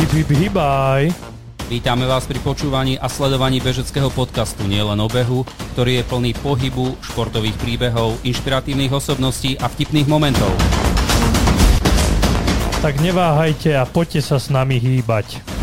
Hip, hip, hibaj. Vítame vás pri počúvaní a sledovaní bežeckého podcastu Nielen o behu, ktorý je plný pohybu, športových príbehov, inšpiratívnych osobností a vtipných momentov. Tak neváhajte a poďte sa s nami hýbať.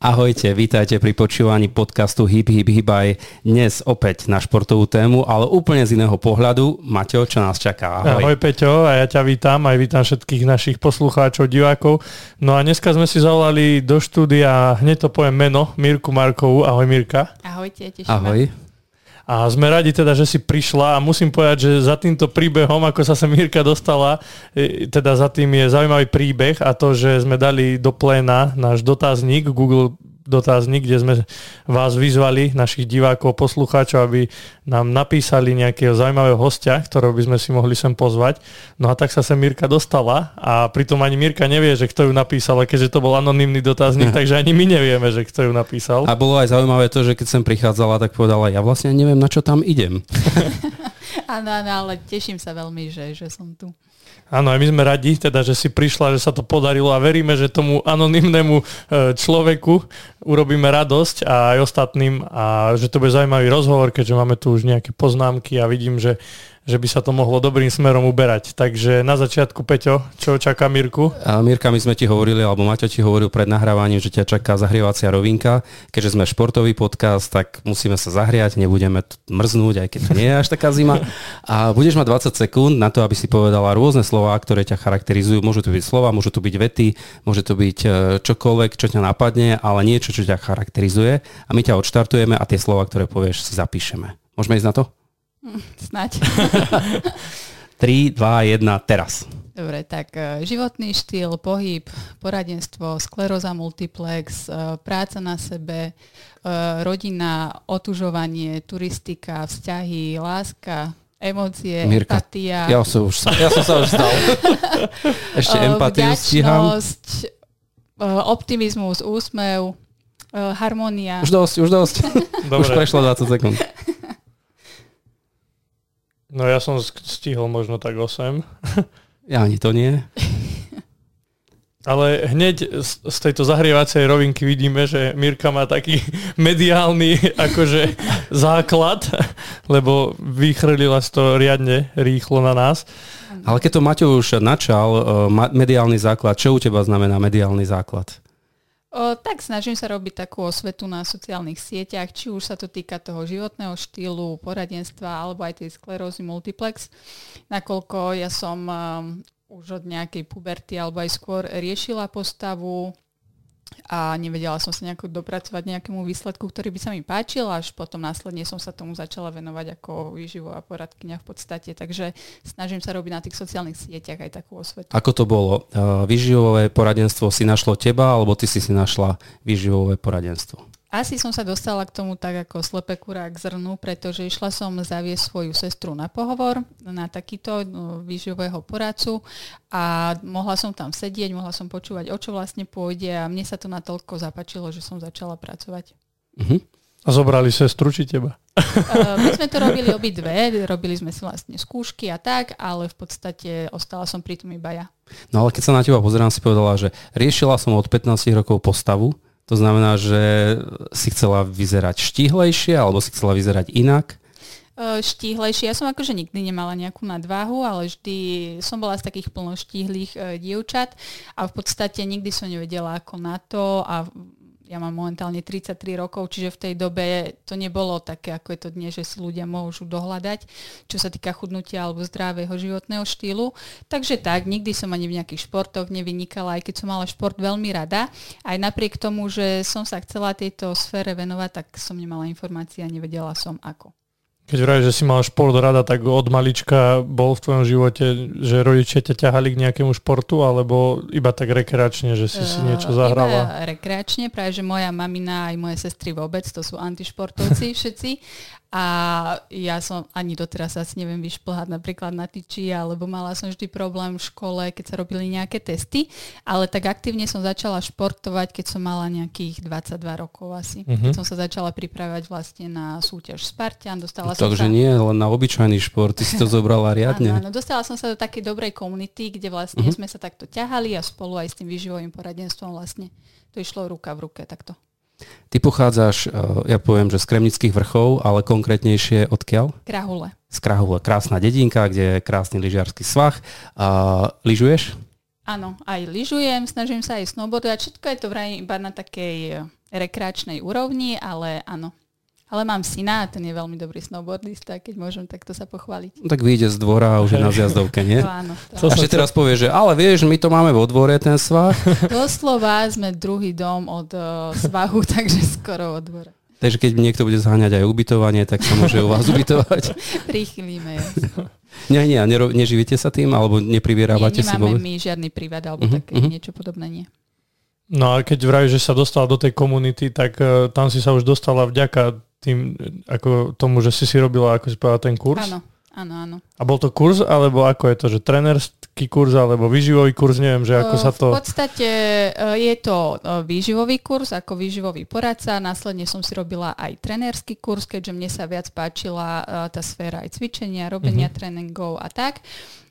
Ahojte, vítajte pri počúvaní podcastu Hip Hip Hibaj. Dnes opäť na športovú tému, ale úplne z iného pohľadu. Maťo, čo nás čaká? Ahoj. Ahoj Peťo, a ja ťa vítam, aj vítam všetkých našich poslucháčov, divákov. No a dneska sme si zavolali do štúdia, hneď to poviem meno, Mirku Markovú. Ahoj Mirka. Ahojte, teším Ahoj. A sme radi teda, že si prišla a musím povedať, že za týmto príbehom, ako sa sem Mirka dostala, e, teda za tým je zaujímavý príbeh a to, že sme dali do pléna náš dotazník Google dotazník, kde sme vás vyzvali, našich divákov, poslucháčov, aby nám napísali nejakého zaujímavého hostia, ktorého by sme si mohli sem pozvať. No a tak sa sem Mirka dostala a pritom ani Mirka nevie, že kto ju napísal, keďže to bol anonymný dotazník, takže ani my nevieme, že kto ju napísal. A bolo aj zaujímavé to, že keď sem prichádzala, tak povedala, ja vlastne neviem, na čo tam idem. Áno, áno, ale teším sa veľmi, že, že som tu. Áno, aj my sme radi, teda, že si prišla, že sa to podarilo a veríme, že tomu anonymnému e, človeku urobíme radosť a aj ostatným a že to bude zaujímavý rozhovor, keďže máme tu už nejaké poznámky a vidím, že že by sa to mohlo dobrým smerom uberať. Takže na začiatku, Peťo, čo čaká Mirku? A Mirka, my sme ti hovorili, alebo Maťo ti hovoril pred nahrávaním, že ťa čaká zahrievacia rovinka. Keďže sme športový podcast, tak musíme sa zahriať, nebudeme mrznúť, aj keď nie je až taká zima. A budeš mať 20 sekúnd na to, aby si povedala rôzne slova, ktoré ťa charakterizujú. Môžu to byť slova, môžu to byť vety, môže to byť e, čokoľvek, čo ťa napadne, ale niečo, čo ťa charakterizuje. A my ťa odštartujeme a tie slova, ktoré povieš, si zapíšeme. Môžeme ísť na to? Snaď. 3, 2, 1, teraz. Dobre, tak e, životný štýl, pohyb, poradenstvo, skleróza multiplex, e, práca na sebe, e, rodina, otužovanie, turistika, vzťahy, láska, emócie, Mirka, empatia. Ja som, už, ja som sa už zdal. Ešte empatiu stíham. optimizmus, úsmev, harmonia. Už dosť, už dosť. Dobre. Už prešlo 20 sekúnd. No ja som stihol možno tak 8. Ja ani to nie. Ale hneď z tejto zahrievacej rovinky vidíme, že Mirka má taký mediálny akože základ, lebo vychrlila to riadne rýchlo na nás. Ale keď to Maťo už načal, eh, mediálny základ, čo u teba znamená mediálny základ? O, tak snažím sa robiť takú osvetu na sociálnych sieťach, či už sa to týka toho životného štýlu, poradenstva alebo aj tej sklerózy multiplex, nakoľko ja som um, už od nejakej puberty alebo aj skôr riešila postavu, a nevedela som sa nejako dopracovať nejakému výsledku, ktorý by sa mi páčil, až potom následne som sa tomu začala venovať ako výživová poradkynia v podstate, takže snažím sa robiť na tých sociálnych sieťach aj takú osvetu. Ako to bolo? Výživové poradenstvo si našlo teba, alebo ty si si našla výživové poradenstvo? Asi som sa dostala k tomu tak ako slepe kurá k zrnu, pretože išla som zaviesť svoju sestru na pohovor, na takýto no, výživového poradcu a mohla som tam sedieť, mohla som počúvať, o čo vlastne pôjde a mne sa to natoľko zapačilo, že som začala pracovať. Uh-huh. A zobrali sestru či teba? Uh, my sme to robili obidve, robili sme si vlastne skúšky a tak, ale v podstate ostala som pri tom iba ja. No ale keď sa na teba pozerám, si povedala, že riešila som od 15 rokov postavu, to znamená, že si chcela vyzerať štíhlejšie alebo si chcela vyzerať inak? štíhlejšie. Ja som akože nikdy nemala nejakú nadváhu, ale vždy som bola z takých plnoštíhlých uh, dievčat a v podstate nikdy som nevedela ako na to a ja mám momentálne 33 rokov, čiže v tej dobe to nebolo také, ako je to dnes, že si ľudia môžu dohľadať, čo sa týka chudnutia alebo zdravého životného štýlu. Takže tak, nikdy som ani v nejakých športoch nevynikala, aj keď som mala šport veľmi rada. Aj napriek tomu, že som sa chcela tejto sfére venovať, tak som nemala informácie a nevedela som ako. Keď vraj, že si mal šport rada, tak od malička bol v tvojom živote, že rodičia ťa ťahali k nejakému športu, alebo iba tak rekreačne, že si uh, si niečo zahrala? Iba rekreačne, práve že moja mamina aj moje sestry vôbec, to sú antišportovci všetci. A ja som ani doteraz asi neviem vyšplhať napríklad na tyči, alebo mala som vždy problém v škole, keď sa robili nejaké testy, ale tak aktívne som začala športovať, keď som mala nejakých 22 rokov asi. Mm-hmm. Keď som sa začala pripravať vlastne na súťaž Spartan, dostala som Takže sa... nie, len na obyčajný šport, ty si to zobrala riadne. áno, áno, dostala som sa do takej dobrej komunity, kde vlastne mm-hmm. sme sa takto ťahali a spolu aj s tým výživovým poradenstvom vlastne to išlo ruka v ruke takto. Ty pochádzaš, eh, ja poviem, že z Kremnických vrchov, ale konkrétnejšie odkiaľ? Krahule. Z Krahule. Krásna dedinka, kde je krásny lyžiarsky svah. A lyžuješ? Áno, aj lyžujem, snažím sa aj snowboardovať. Všetko je to vraj iba na takej eh, rekreačnej úrovni, ale áno, ale mám syna a ten je veľmi dobrý snowboardista, keď môžem takto sa pochváliť. No tak vyjde z dvora a už je na zjazdovke, nie? To áno. To. A ešte teraz povie, že ale vieš, my to máme vo dvore, ten svah. Doslova sme druhý dom od uh, svahu, takže skoro od dvora. Takže keď niekto bude zháňať aj ubytovanie, tak sa môže u vás ubytovať. Prichylíme, Nie, nie, nero, neživíte sa tým, alebo neprivierávate si vôbec? my žiadny privát, alebo uh-huh, také uh-huh. niečo podobné nie. No a keď vravíš, že sa dostala do tej komunity, tak uh, tam si sa už dostala vďaka tým, ako tomu, že si si robila, ako si povedala, ten kurz? Áno, áno, áno. A bol to kurz, alebo ako je to, že trenerský kurz, alebo výživový kurz, neviem, že ako sa to... V podstate je to výživový kurz, ako výživový poradca, následne som si robila aj trenerský kurz, keďže mne sa viac páčila tá sféra aj cvičenia, robenia uh-huh. tréningov a tak.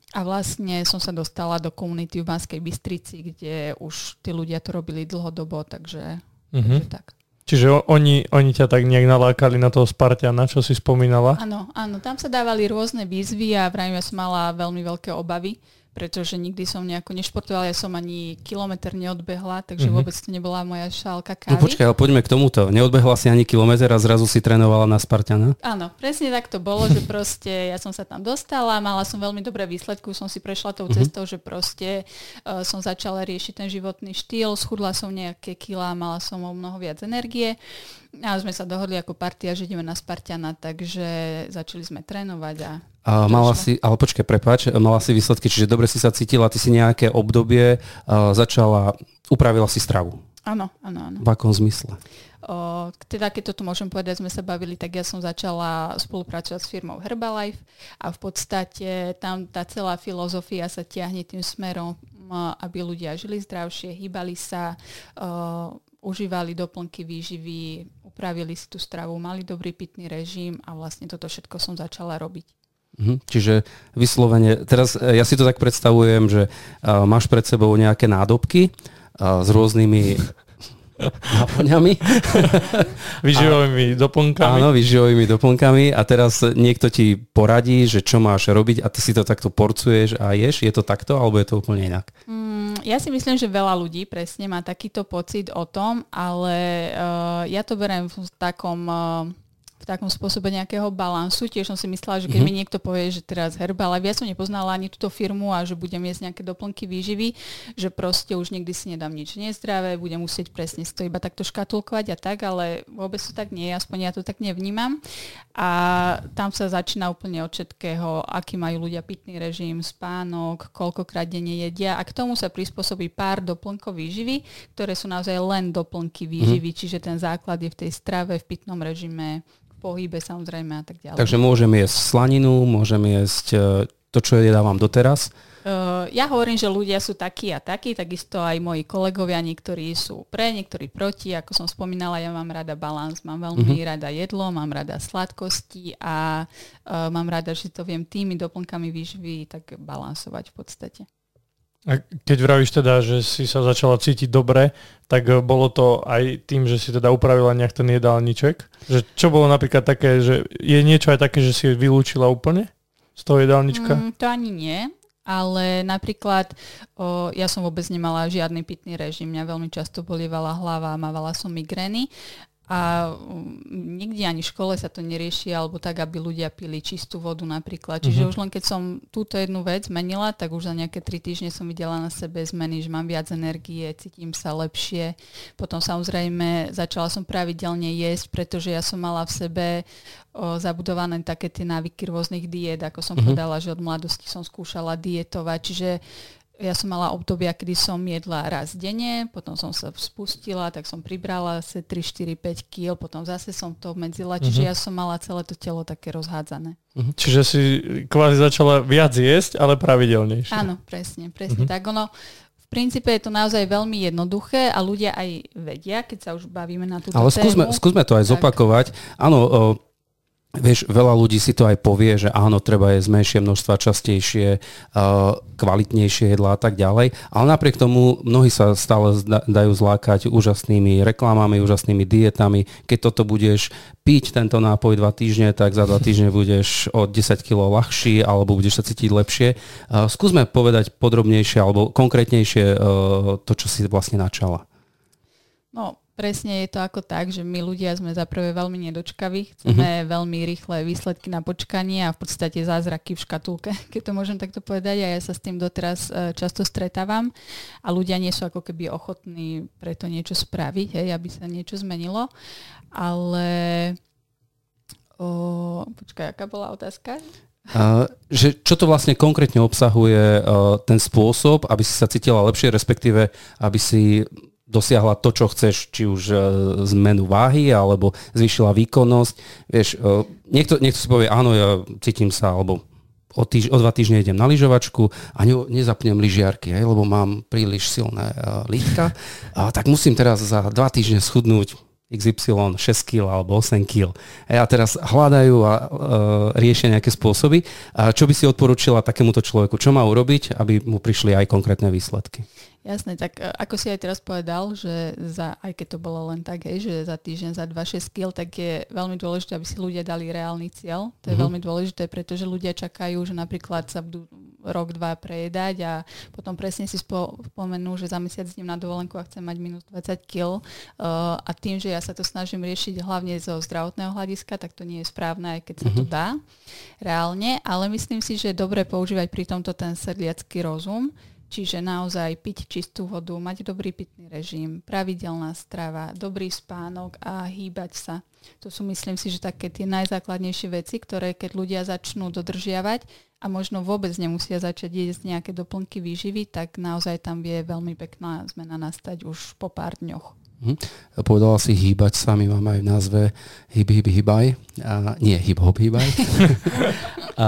A vlastne som sa dostala do komunity v Banskej Bystrici, kde už tí ľudia to robili dlhodobo, takže, uh-huh. takže tak. Čiže oni, oni ťa tak nejak nalákali na toho Spartiana, čo si spomínala? Áno, áno, tam sa dávali rôzne výzvy a vrajme som mala veľmi veľké obavy pretože nikdy som nejako nešportovala, ja som ani kilometr neodbehla, takže mm-hmm. vôbec to nebola moja šálka no kávy. No počkaj, ale poďme k tomuto. Neodbehla si ani kilometr a zrazu si trénovala na Spartana? Áno, presne tak to bolo, že proste ja som sa tam dostala, mala som veľmi dobré výsledky, som si prešla tou mm-hmm. cestou, že proste uh, som začala riešiť ten životný štýl, schudla som nejaké kila, mala som o mnoho viac energie a sme sa dohodli ako partia, že ideme na Spartiana, takže začali sme trénovať a a mala si, ale počkaj, prepáč, mala si výsledky, čiže dobre si sa cítila, ty si nejaké obdobie uh, začala, upravila si stravu. Áno, áno, áno. V akom zmysle? O, teda keď toto môžem povedať, sme sa bavili, tak ja som začala spolupracovať s firmou Herbalife a v podstate tam tá celá filozofia sa tiahne tým smerom, aby ľudia žili zdravšie, hýbali sa, o, užívali doplnky výživy, upravili si tú stravu, mali dobrý pitný režim a vlastne toto všetko som začala robiť. Mhm. Čiže vyslovene, teraz e, ja si to tak predstavujem, že uh, máš pred sebou nejaké nádobky uh, s rôznymi náplňami. Vyživovými doplnkami. Áno, vyživovými doplnkami a teraz niekto ti poradí, že čo máš robiť a ty si to takto porcuješ a ješ. Je to takto alebo je to úplne inak? Mm, ja si myslím, že veľa ľudí presne má takýto pocit o tom, ale uh, ja to beriem v takom... Uh, v takom spôsobe nejakého balansu. Tiež som si myslela, že keď mm-hmm. mi niekto povie, že teraz Herbal, ja som nepoznala ani túto firmu a že budem jesť nejaké doplnky výživy, že proste už nikdy si nedám nič nezdravé, budem musieť presne si to iba takto škatulkovať a tak, ale vôbec to tak nie je, aspoň ja to tak nevnímam. A tam sa začína úplne od všetkého, aký majú ľudia pitný režim, spánok, koľkokrát denne jedia a k tomu sa prispôsobí pár doplnkov výživy, ktoré sú naozaj len doplnky výživy, mm-hmm. čiže ten základ je v tej strave, v pitnom režime, pohybe samozrejme a tak ďalej. Takže môžem jesť slaninu, môžem jesť e, to, čo jedávam doteraz? Uh, ja hovorím, že ľudia sú takí a takí, takisto aj moji kolegovia, niektorí sú pre, niektorí proti. Ako som spomínala, ja mám rada balans, mám veľmi uh-huh. rada jedlo, mám rada sladkosti a uh, mám rada, že to viem tými doplnkami výživy tak balansovať v podstate. A keď vravíš teda, že si sa začala cítiť dobre, tak eh, bolo to aj tým, že si teda upravila nejak ten jedálniček? Že čo bolo napríklad také, že je niečo aj také, že si vylúčila úplne z toho jedálnička? Mm, to ani nie, ale napríklad o, ja som vôbec nemala žiadny pitný režim. Mňa veľmi často bolievala hlava, mávala som migrény a mm, nikde ani v škole sa to nerieši, alebo tak, aby ľudia pili čistú vodu napríklad. Čiže uh-huh. už len keď som túto jednu vec menila, tak už za nejaké tri týždne som videla na sebe zmeny, že mám viac energie, cítim sa lepšie. Potom samozrejme začala som pravidelne jesť, pretože ja som mala v sebe o, zabudované také tie návyky rôznych diet, ako som uh-huh. povedala, že od mladosti som skúšala dietovať. Čiže ja som mala obdobia, kedy som jedla raz denne, potom som sa spustila, tak som pribrala asi 3, 4, 5 kg, potom zase som to obmedzila, čiže uh-huh. ja som mala celé to telo také rozhádzané. Uh-huh. Čiže si kvázi začala viac jesť, ale pravidelnejšie. Áno, presne, presne uh-huh. tak. Ono, v princípe je to naozaj veľmi jednoduché a ľudia aj vedia, keď sa už bavíme na túto Ale skúsme, skúsme to aj tak. zopakovať. Áno, Vieš, veľa ľudí si to aj povie, že áno, treba jesť menšie množstva, častejšie, kvalitnejšie jedlá a tak ďalej, ale napriek tomu mnohí sa stále dajú zlákať úžasnými reklamami, úžasnými dietami. Keď toto budeš piť tento nápoj dva týždne, tak za dva týždne budeš o 10 kg ľahší alebo budeš sa cítiť lepšie. Skúsme povedať podrobnejšie alebo konkrétnejšie to, čo si vlastne načala. No, Presne je to ako tak, že my ľudia sme za prvé veľmi nedočkaví, chceme uh-huh. veľmi rýchle výsledky na počkanie a v podstate zázraky v škatulke, keď to môžem takto povedať a ja sa s tým doteraz e, často stretávam a ľudia nie sú ako keby ochotní preto niečo spraviť, hej, aby sa niečo zmenilo, ale o, počkaj, aká bola otázka? Uh, že čo to vlastne konkrétne obsahuje uh, ten spôsob, aby si sa cítila lepšie, respektíve aby si dosiahla to, čo chceš, či už e, zmenu váhy, alebo zvýšila výkonnosť. Vieš, e, niekto, niekto si povie, áno, ja cítim sa, alebo o, týž, o dva týždne idem na lyžovačku a ne, nezapnem lyžiarky, hej, lebo mám príliš silné uh, lítka, a tak musím teraz za dva týždne schudnúť XY 6 kg alebo 8 kg. A teraz hľadajú a uh, riešia nejaké spôsoby. A čo by si odporúčila takémuto človeku? Čo má urobiť, aby mu prišli aj konkrétne výsledky? Jasné, tak e, ako si aj teraz povedal, že za, aj keď to bolo len tak, hej, že za týždeň za 2-6 kg, tak je veľmi dôležité, aby si ľudia dali reálny cieľ. To je mm-hmm. veľmi dôležité, pretože ľudia čakajú, že napríklad sa budú rok, dva prejedať a potom presne si spomenú, že za mesiac idem na dovolenku a chcem mať minus 20 kg. Uh, a tým, že ja sa to snažím riešiť hlavne zo zdravotného hľadiska, tak to nie je správne, aj keď sa mm-hmm. to mhm. dá reálne, ale myslím si, že je dobre používať pri tomto ten sedliacký rozum, Čiže naozaj piť čistú vodu, mať dobrý pitný režim, pravidelná strava, dobrý spánok a hýbať sa. To sú myslím si, že také tie najzákladnejšie veci, ktoré keď ľudia začnú dodržiavať a možno vôbec nemusia začať jesť nejaké doplnky výživy, tak naozaj tam vie veľmi pekná zmena nastať už po pár dňoch. Hm. Povedala si hýbať sa, my máme aj v názve hyb, hyb, hybaj. A, nie, hyb, hop, hybaj. a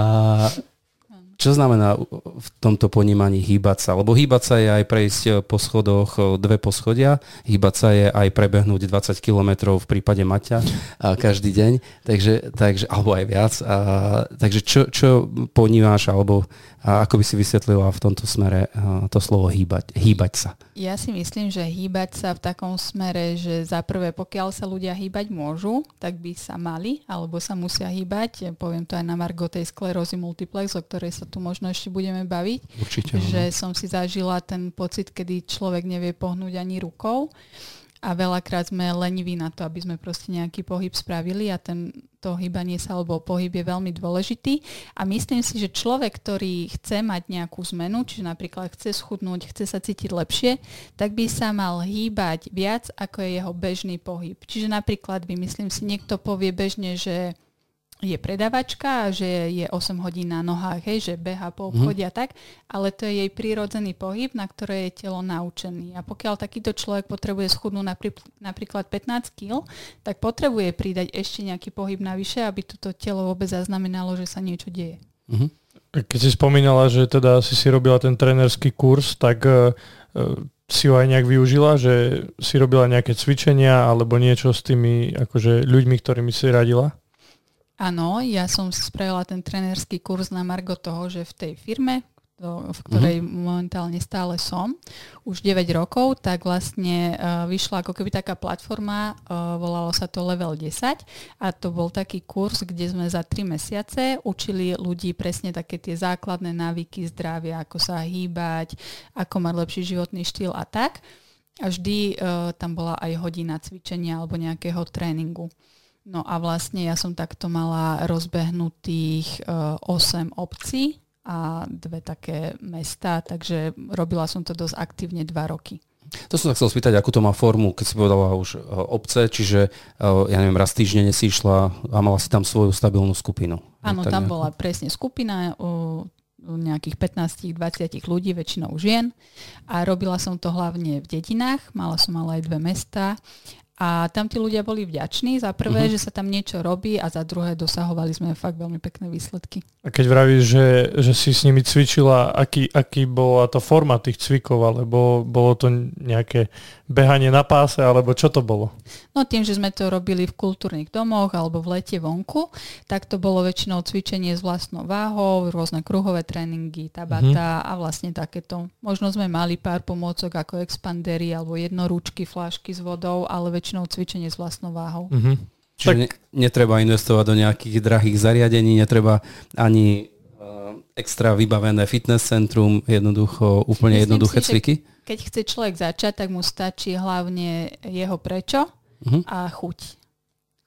čo znamená v tomto ponímaní hýbať sa? Lebo hýbať sa je aj prejsť po schodoch dve poschodia, hýbať sa je aj prebehnúť 20 km v prípade Maťa a každý deň, takže, takže, alebo aj viac. A, takže čo, čo ponímáš, alebo a ako by si vysvetlila v tomto smere to slovo hýbať, hýbať sa? Ja si myslím, že hýbať sa v takom smere, že za prvé, pokiaľ sa ľudia hýbať môžu, tak by sa mali, alebo sa musia hýbať. Poviem to aj na Margo tej sklerózy multiplex, o ktorej sa tu možno ešte budeme baviť. Určite. Že som si zažila ten pocit, kedy človek nevie pohnúť ani rukou a veľakrát sme leniví na to, aby sme proste nejaký pohyb spravili a ten, to hýbanie sa alebo pohyb je veľmi dôležitý a myslím si, že človek, ktorý chce mať nejakú zmenu, čiže napríklad chce schudnúť, chce sa cítiť lepšie, tak by sa mal hýbať viac ako je jeho bežný pohyb. Čiže napríklad by, myslím si, niekto povie bežne, že je predavačka že je 8 hodín na nohách, hej, že beha po mhm. obchode mm. a tak, ale to je jej prírodzený pohyb, na ktoré je telo naučený. A pokiaľ takýto človek potrebuje schudnúť napr- napríklad 15 kg, tak potrebuje pridať ešte nejaký pohyb navyše, aby toto telo vôbec zaznamenalo, že sa niečo deje. Mm-hmm. Keď si spomínala, že teda si si robila ten trénerský kurz, tak uh, si ho aj nejak využila, že si robila nejaké cvičenia alebo niečo s tými akože ľuďmi, ktorými si radila? Áno, ja som spravila ten trenerský kurz na Margo toho, že v tej firme, v ktorej uh-huh. momentálne stále som, už 9 rokov, tak vlastne uh, vyšla ako keby taká platforma, uh, volalo sa to Level 10 a to bol taký kurz, kde sme za 3 mesiace učili ľudí presne také tie základné návyky zdravia, ako sa hýbať, ako mať lepší životný štýl a tak. A vždy uh, tam bola aj hodina cvičenia alebo nejakého tréningu. No a vlastne ja som takto mala rozbehnutých uh, e, 8 obcí a dve také mesta, takže robila som to dosť aktívne dva roky. To som sa chcel spýtať, akú to má formu, keď si povedala už uh, obce, čiže uh, ja neviem, raz týždenne si išla a mala si tam svoju stabilnú skupinu. Áno, tam bola presne skupina, nejakých 15-20 ľudí, väčšinou žien. A robila som to hlavne v dedinách, mala som ale aj dve mesta a tam tí ľudia boli vďační za prvé, uh-huh. že sa tam niečo robí a za druhé dosahovali sme fakt veľmi pekné výsledky. A keď vravíš, že, že si s nimi cvičila, aký, aký bola to forma tých cvikov, alebo bolo to nejaké behanie na páse, alebo čo to bolo? No tým, že sme to robili v kultúrnych domoch alebo v lete vonku, tak to bolo väčšinou cvičenie s vlastnou váhou, rôzne kruhové tréningy, tabata uh-huh. a vlastne takéto. Možno sme mali pár pomôcok ako expandery alebo jednorúčky, flášky s vodou, ale väčšinou cvičenie s vlastnou váhou. Uh-huh. Čiže tak... ne, netreba investovať do nejakých drahých zariadení, netreba ani extra vybavené fitness centrum, jednoducho úplne Myslím jednoduché si, cviky? Keď chce človek začať, tak mu stačí hlavne jeho prečo uh-huh. a chuť.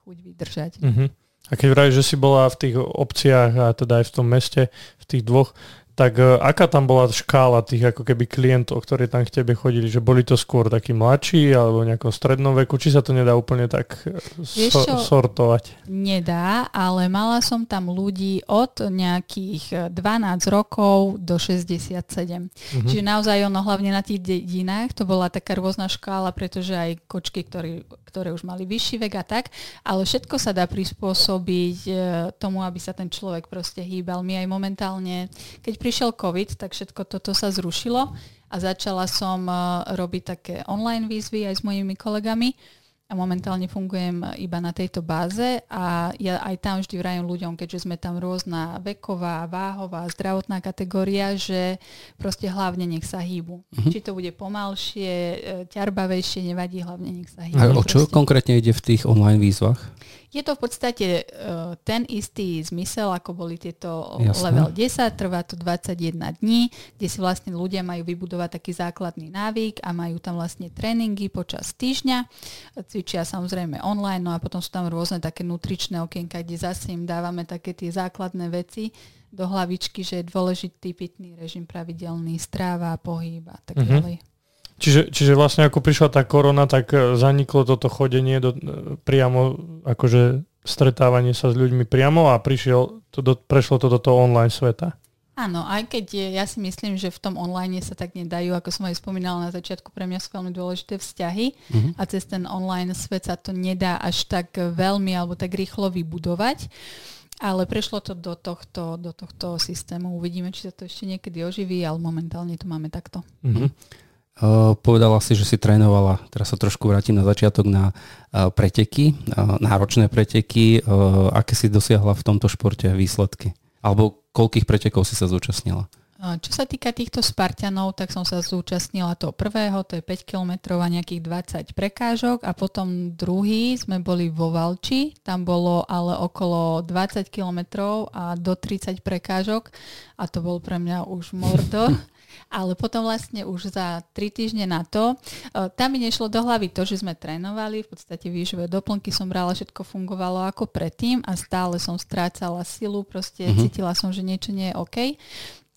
Chuť vydržať. Uh-huh. A keď vravíš, že si bola v tých obciach a teda aj v tom meste, v tých dvoch, tak e, aká tam bola škála tých ako keby klientov, ktorí tam k tebe chodili? Že boli to skôr takí mladší alebo nejakom strednom veku? Či sa to nedá úplne tak e, so, sortovať? Nedá, ale mala som tam ľudí od nejakých 12 e, rokov do 67. Mm-hmm. Čiže naozaj ono hlavne na tých dedinách to bola taká rôzna škála, pretože aj kočky, ktorí, ktoré už mali vyšší vek a tak, ale všetko sa dá prispôsobiť tomu, aby sa ten človek proste hýbal. My aj momentálne, keď prišiel COVID, tak všetko toto sa zrušilo a začala som eh, robiť také online výzvy aj s mojimi kolegami a momentálne fungujem iba na tejto báze a ja aj tam vždy vrajím ľuďom, keďže sme tam rôzna veková, váhová, zdravotná kategória, že proste hlavne nech sa hýbu. Uh-huh. Či to bude pomalšie, eh, ťarbavejšie, nevadí, hlavne nech sa hýbu. A o čo proste. konkrétne ide v tých online výzvach? Je to v podstate uh, ten istý zmysel, ako boli tieto Jasne. level 10, trvá to 21 dní, kde si vlastne ľudia majú vybudovať taký základný návyk a majú tam vlastne tréningy počas týždňa. Cvičia samozrejme online, no a potom sú tam rôzne také nutričné okienka, kde zase im dávame také tie základné veci do hlavičky, že je dôležitý pitný režim, pravidelný stráva, pohyb a tak mm-hmm. ďalej. Čiže, čiže vlastne ako prišla tá korona, tak e, zaniklo toto chodenie do, e, priamo, akože stretávanie sa s ľuďmi priamo a prišiel to do, prešlo to do toho online sveta. Áno, aj keď je, ja si myslím, že v tom online sa tak nedajú, ako som aj spomínala na začiatku, pre mňa sú veľmi dôležité vzťahy mm-hmm. a cez ten online svet sa to nedá až tak veľmi alebo tak rýchlo vybudovať. Ale prešlo to do tohto, do tohto systému. Uvidíme, či sa to ešte niekedy oživí, ale momentálne to máme takto. Mm-hmm. Uh, povedala si, že si trénovala, teraz sa trošku vrátim na začiatok na uh, preteky, uh, náročné preteky. Aké si dosiahla v tomto športe výsledky? Alebo koľkých pretekov si sa zúčastnila? Čo sa týka týchto Spartanov, tak som sa zúčastnila toho prvého, to je 5 km a nejakých 20 prekážok a potom druhý sme boli vo Valči, tam bolo ale okolo 20 km a do 30 prekážok a to bol pre mňa už mordor. ale potom vlastne už za tri týždne na to, e, tam mi nešlo do hlavy to, že sme trénovali, v podstate výživové doplnky som brala, všetko fungovalo ako predtým a stále som strácala silu, proste mm-hmm. cítila som, že niečo nie je OK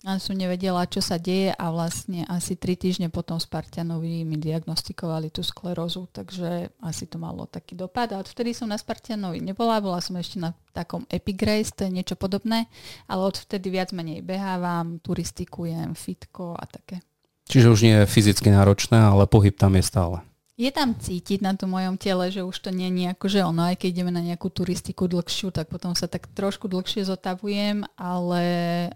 a som nevedela, čo sa deje a vlastne asi tri týždne potom Spartianovi mi diagnostikovali tú sklerózu, takže asi to malo taký dopad. A odvtedy som na Spartianovi nebola, bola som ešte na takom Epigrace, to je niečo podobné, ale odvtedy viac menej behávam, turistikujem, fitko a také. Čiže už nie je fyzicky náročné, ale pohyb tam je stále je tam cítiť na tom mojom tele, že už to nie je že ono, aj keď ideme na nejakú turistiku dlhšiu, tak potom sa tak trošku dlhšie zotavujem, ale,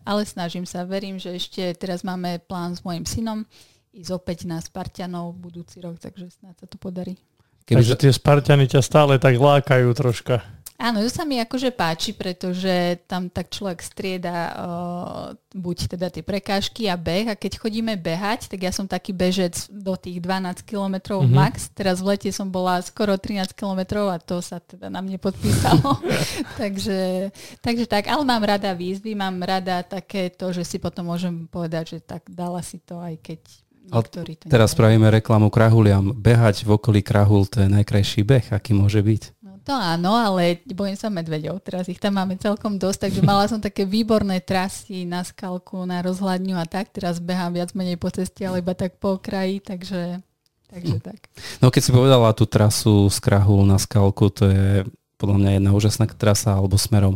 ale snažím sa, verím, že ešte teraz máme plán s mojim synom ísť opäť na Spartianov budúci rok, takže snáď sa to podarí. Takže tie Spartiany ťa stále tak lákajú troška. Áno, to sa mi akože páči, pretože tam tak človek strieda uh, buď teda tie prekážky a beh a keď chodíme behať, tak ja som taký bežec do tých 12 km mm-hmm. max. Teraz v lete som bola skoro 13 km a to sa teda na mne podpísalo. takže, takže tak, ale mám rada výzvy, mám rada také to, že si potom môžem povedať, že tak dala si to aj keď Niektorí to teraz spravíme reklamu krahuliam. Behať v okolí krahul, to je najkrajší beh, aký môže byť. To áno, ale bojím sa medveďov. Teraz ich tam máme celkom dosť, takže mala som také výborné trasy na skalku, na rozhľadňu a tak. Teraz behám viac menej po ceste, ale iba tak po okraji, takže, takže tak. No keď si povedala tú trasu z Krahul na skalku, to je podľa mňa jedna úžasná trasa, alebo smerom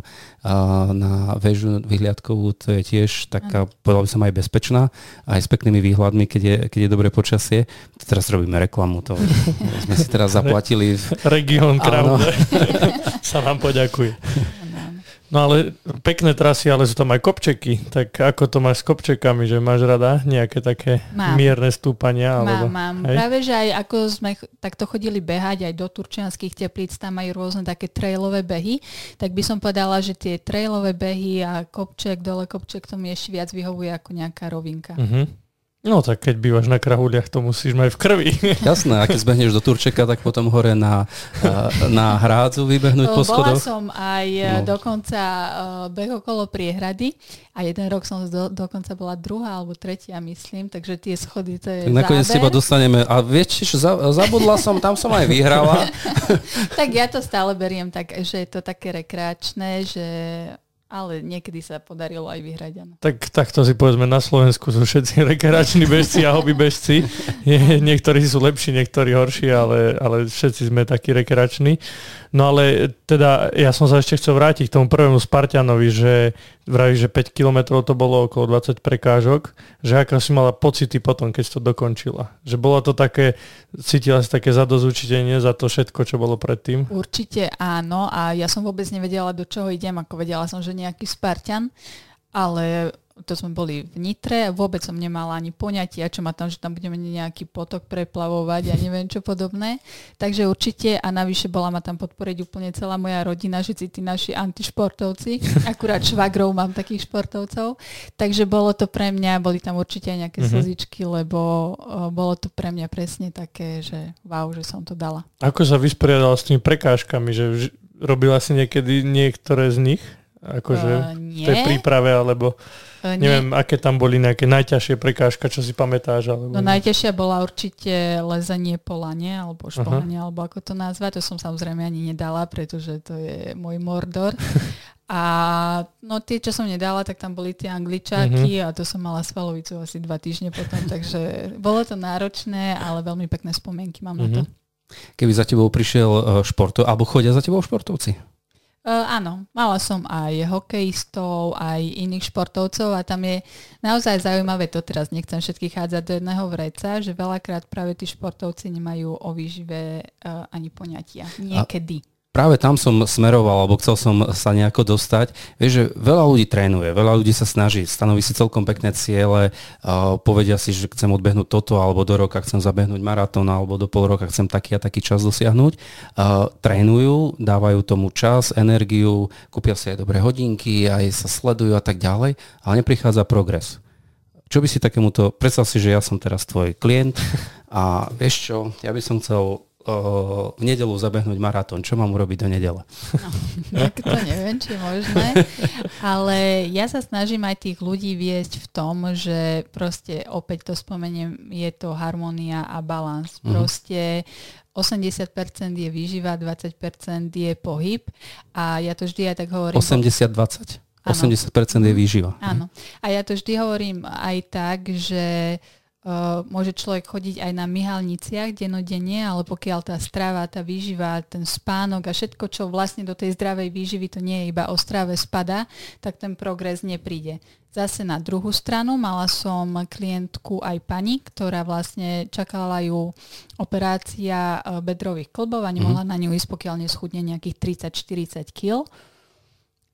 na väžu vyhliadkovú, to je tiež taká, povedal by som aj bezpečná, aj s peknými výhľadmi, keď je, keď je dobré počasie. Teraz robíme reklamu, to sme si teraz zaplatili. Region Kravde sa vám poďakuje. No ale pekné trasy, ale sú tam aj kopčeky. Tak ako to máš s kopčekami, že máš rada nejaké také mám. mierne stúpania? Alebo, mám, mám. Hej? Práve, že aj ako sme takto chodili behať aj do turčianských teplíc, tam majú rôzne také trailové behy, tak by som povedala, že tie trailové behy a kopček, dole kopček, to mi ešte viac vyhovuje ako nejaká rovinka. Uh-huh. No tak keď bývaš na krahuliach, to musíš mať v krvi. Jasné, a keď zbehneš do Turčeka, tak potom hore na, na hrádzu vybehnúť po schodoch. Bola som aj e, no. dokonca uh, beh okolo priehrady a jeden rok som do, dokonca bola druhá alebo tretia, myslím, takže tie schody to je Tak nakoniec teba dostaneme. A vieš, za, zabudla som, tam som aj vyhrala. tak ja to stále beriem tak, že je to také rekreačné, že ale niekedy sa podarilo aj vyhrať. Ano. Tak takto si povedzme, na Slovensku sú všetci rekreační bežci a hobby bežci. Niektorí sú lepší, niektorí horší, ale, ale všetci sme takí rekreační. No ale teda ja som sa ešte chcel vrátiť k tomu prvému Spartianovi, že vraví, že 5 kilometrov to bolo okolo 20 prekážok, že aká si mala pocity potom, keď si to dokončila. Že bolo to také, cítila si také zadozučitenie za to všetko, čo bolo predtým? Určite áno a ja som vôbec nevedela, do čoho idem, ako vedela som, že nejaký Spartan, ale to sme boli v Nitre, vôbec som nemala ani poňatia, čo ma tam, že tam budeme nejaký potok preplavovať a neviem čo podobné. Takže určite a navyše bola ma tam podporiť úplne celá moja rodina, všetci tí naši antišportovci. Akurát švagrov mám takých športovcov. Takže bolo to pre mňa, boli tam určite aj nejaké mm-hmm. slzičky, lebo uh, bolo to pre mňa presne také, že wow, že som to dala. Ako sa vysporiadala s tými prekážkami, že robila si niekedy niektoré z nich? Akože uh, v tej príprave, alebo uh, neviem, aké tam boli nejaké najťažšie prekážka, čo si pamätáš? Alebo... No najťažšia bola určite lezenie polanie, alebo špohanie, uh-huh. alebo ako to nazvať. To som samozrejme ani nedala, pretože to je môj mordor. A no tie, čo som nedala, tak tam boli tie angličáky uh-huh. a to som mala svalovicu asi dva týždne potom, takže bolo to náročné, ale veľmi pekné spomienky mám uh-huh. na to. Keby za tebou prišiel športov, alebo chodia za tebou športovci? Uh, áno, mala som aj hokejistov, aj iných športovcov a tam je naozaj zaujímavé, to teraz nechcem všetkých hádzať do jedného vreca, že veľakrát práve tí športovci nemajú o výžive uh, ani poňatia. Niekedy. A práve tam som smeroval, alebo chcel som sa nejako dostať. Vieš, že veľa ľudí trénuje, veľa ľudí sa snaží, stanoví si celkom pekné ciele, uh, povedia si, že chcem odbehnúť toto, alebo do roka chcem zabehnúť maratón, alebo do pol roka chcem taký a taký čas dosiahnuť. Uh, trénujú, dávajú tomu čas, energiu, kúpia si aj dobré hodinky, aj sa sledujú a tak ďalej, ale neprichádza progres. Čo by si takémuto, predstav si, že ja som teraz tvoj klient a vieš čo, ja by som chcel v nedelu zabehnúť maratón. Čo mám urobiť do nedele? No, tak to neviem, či je možné. Ale ja sa snažím aj tých ľudí viesť v tom, že proste opäť to spomeniem, je to harmonia a balans. Mhm. Proste 80% je výživa, 20% je pohyb a ja to vždy aj tak hovorím. 80-20? 80% je výživa. Áno. A ja to vždy hovorím aj tak, že Uh, môže človek chodiť aj na myhalniciach denodenne, ale pokiaľ tá strava, tá výživa, ten spánok a všetko, čo vlastne do tej zdravej výživy, to nie je iba o strave spada, tak ten progres nepríde. Zase na druhú stranu mala som klientku aj pani, ktorá vlastne čakala ju operácia e, bedrových klbov a nemohla mm-hmm. na ňu ísť, pokiaľ neschudne nejakých 30-40 kg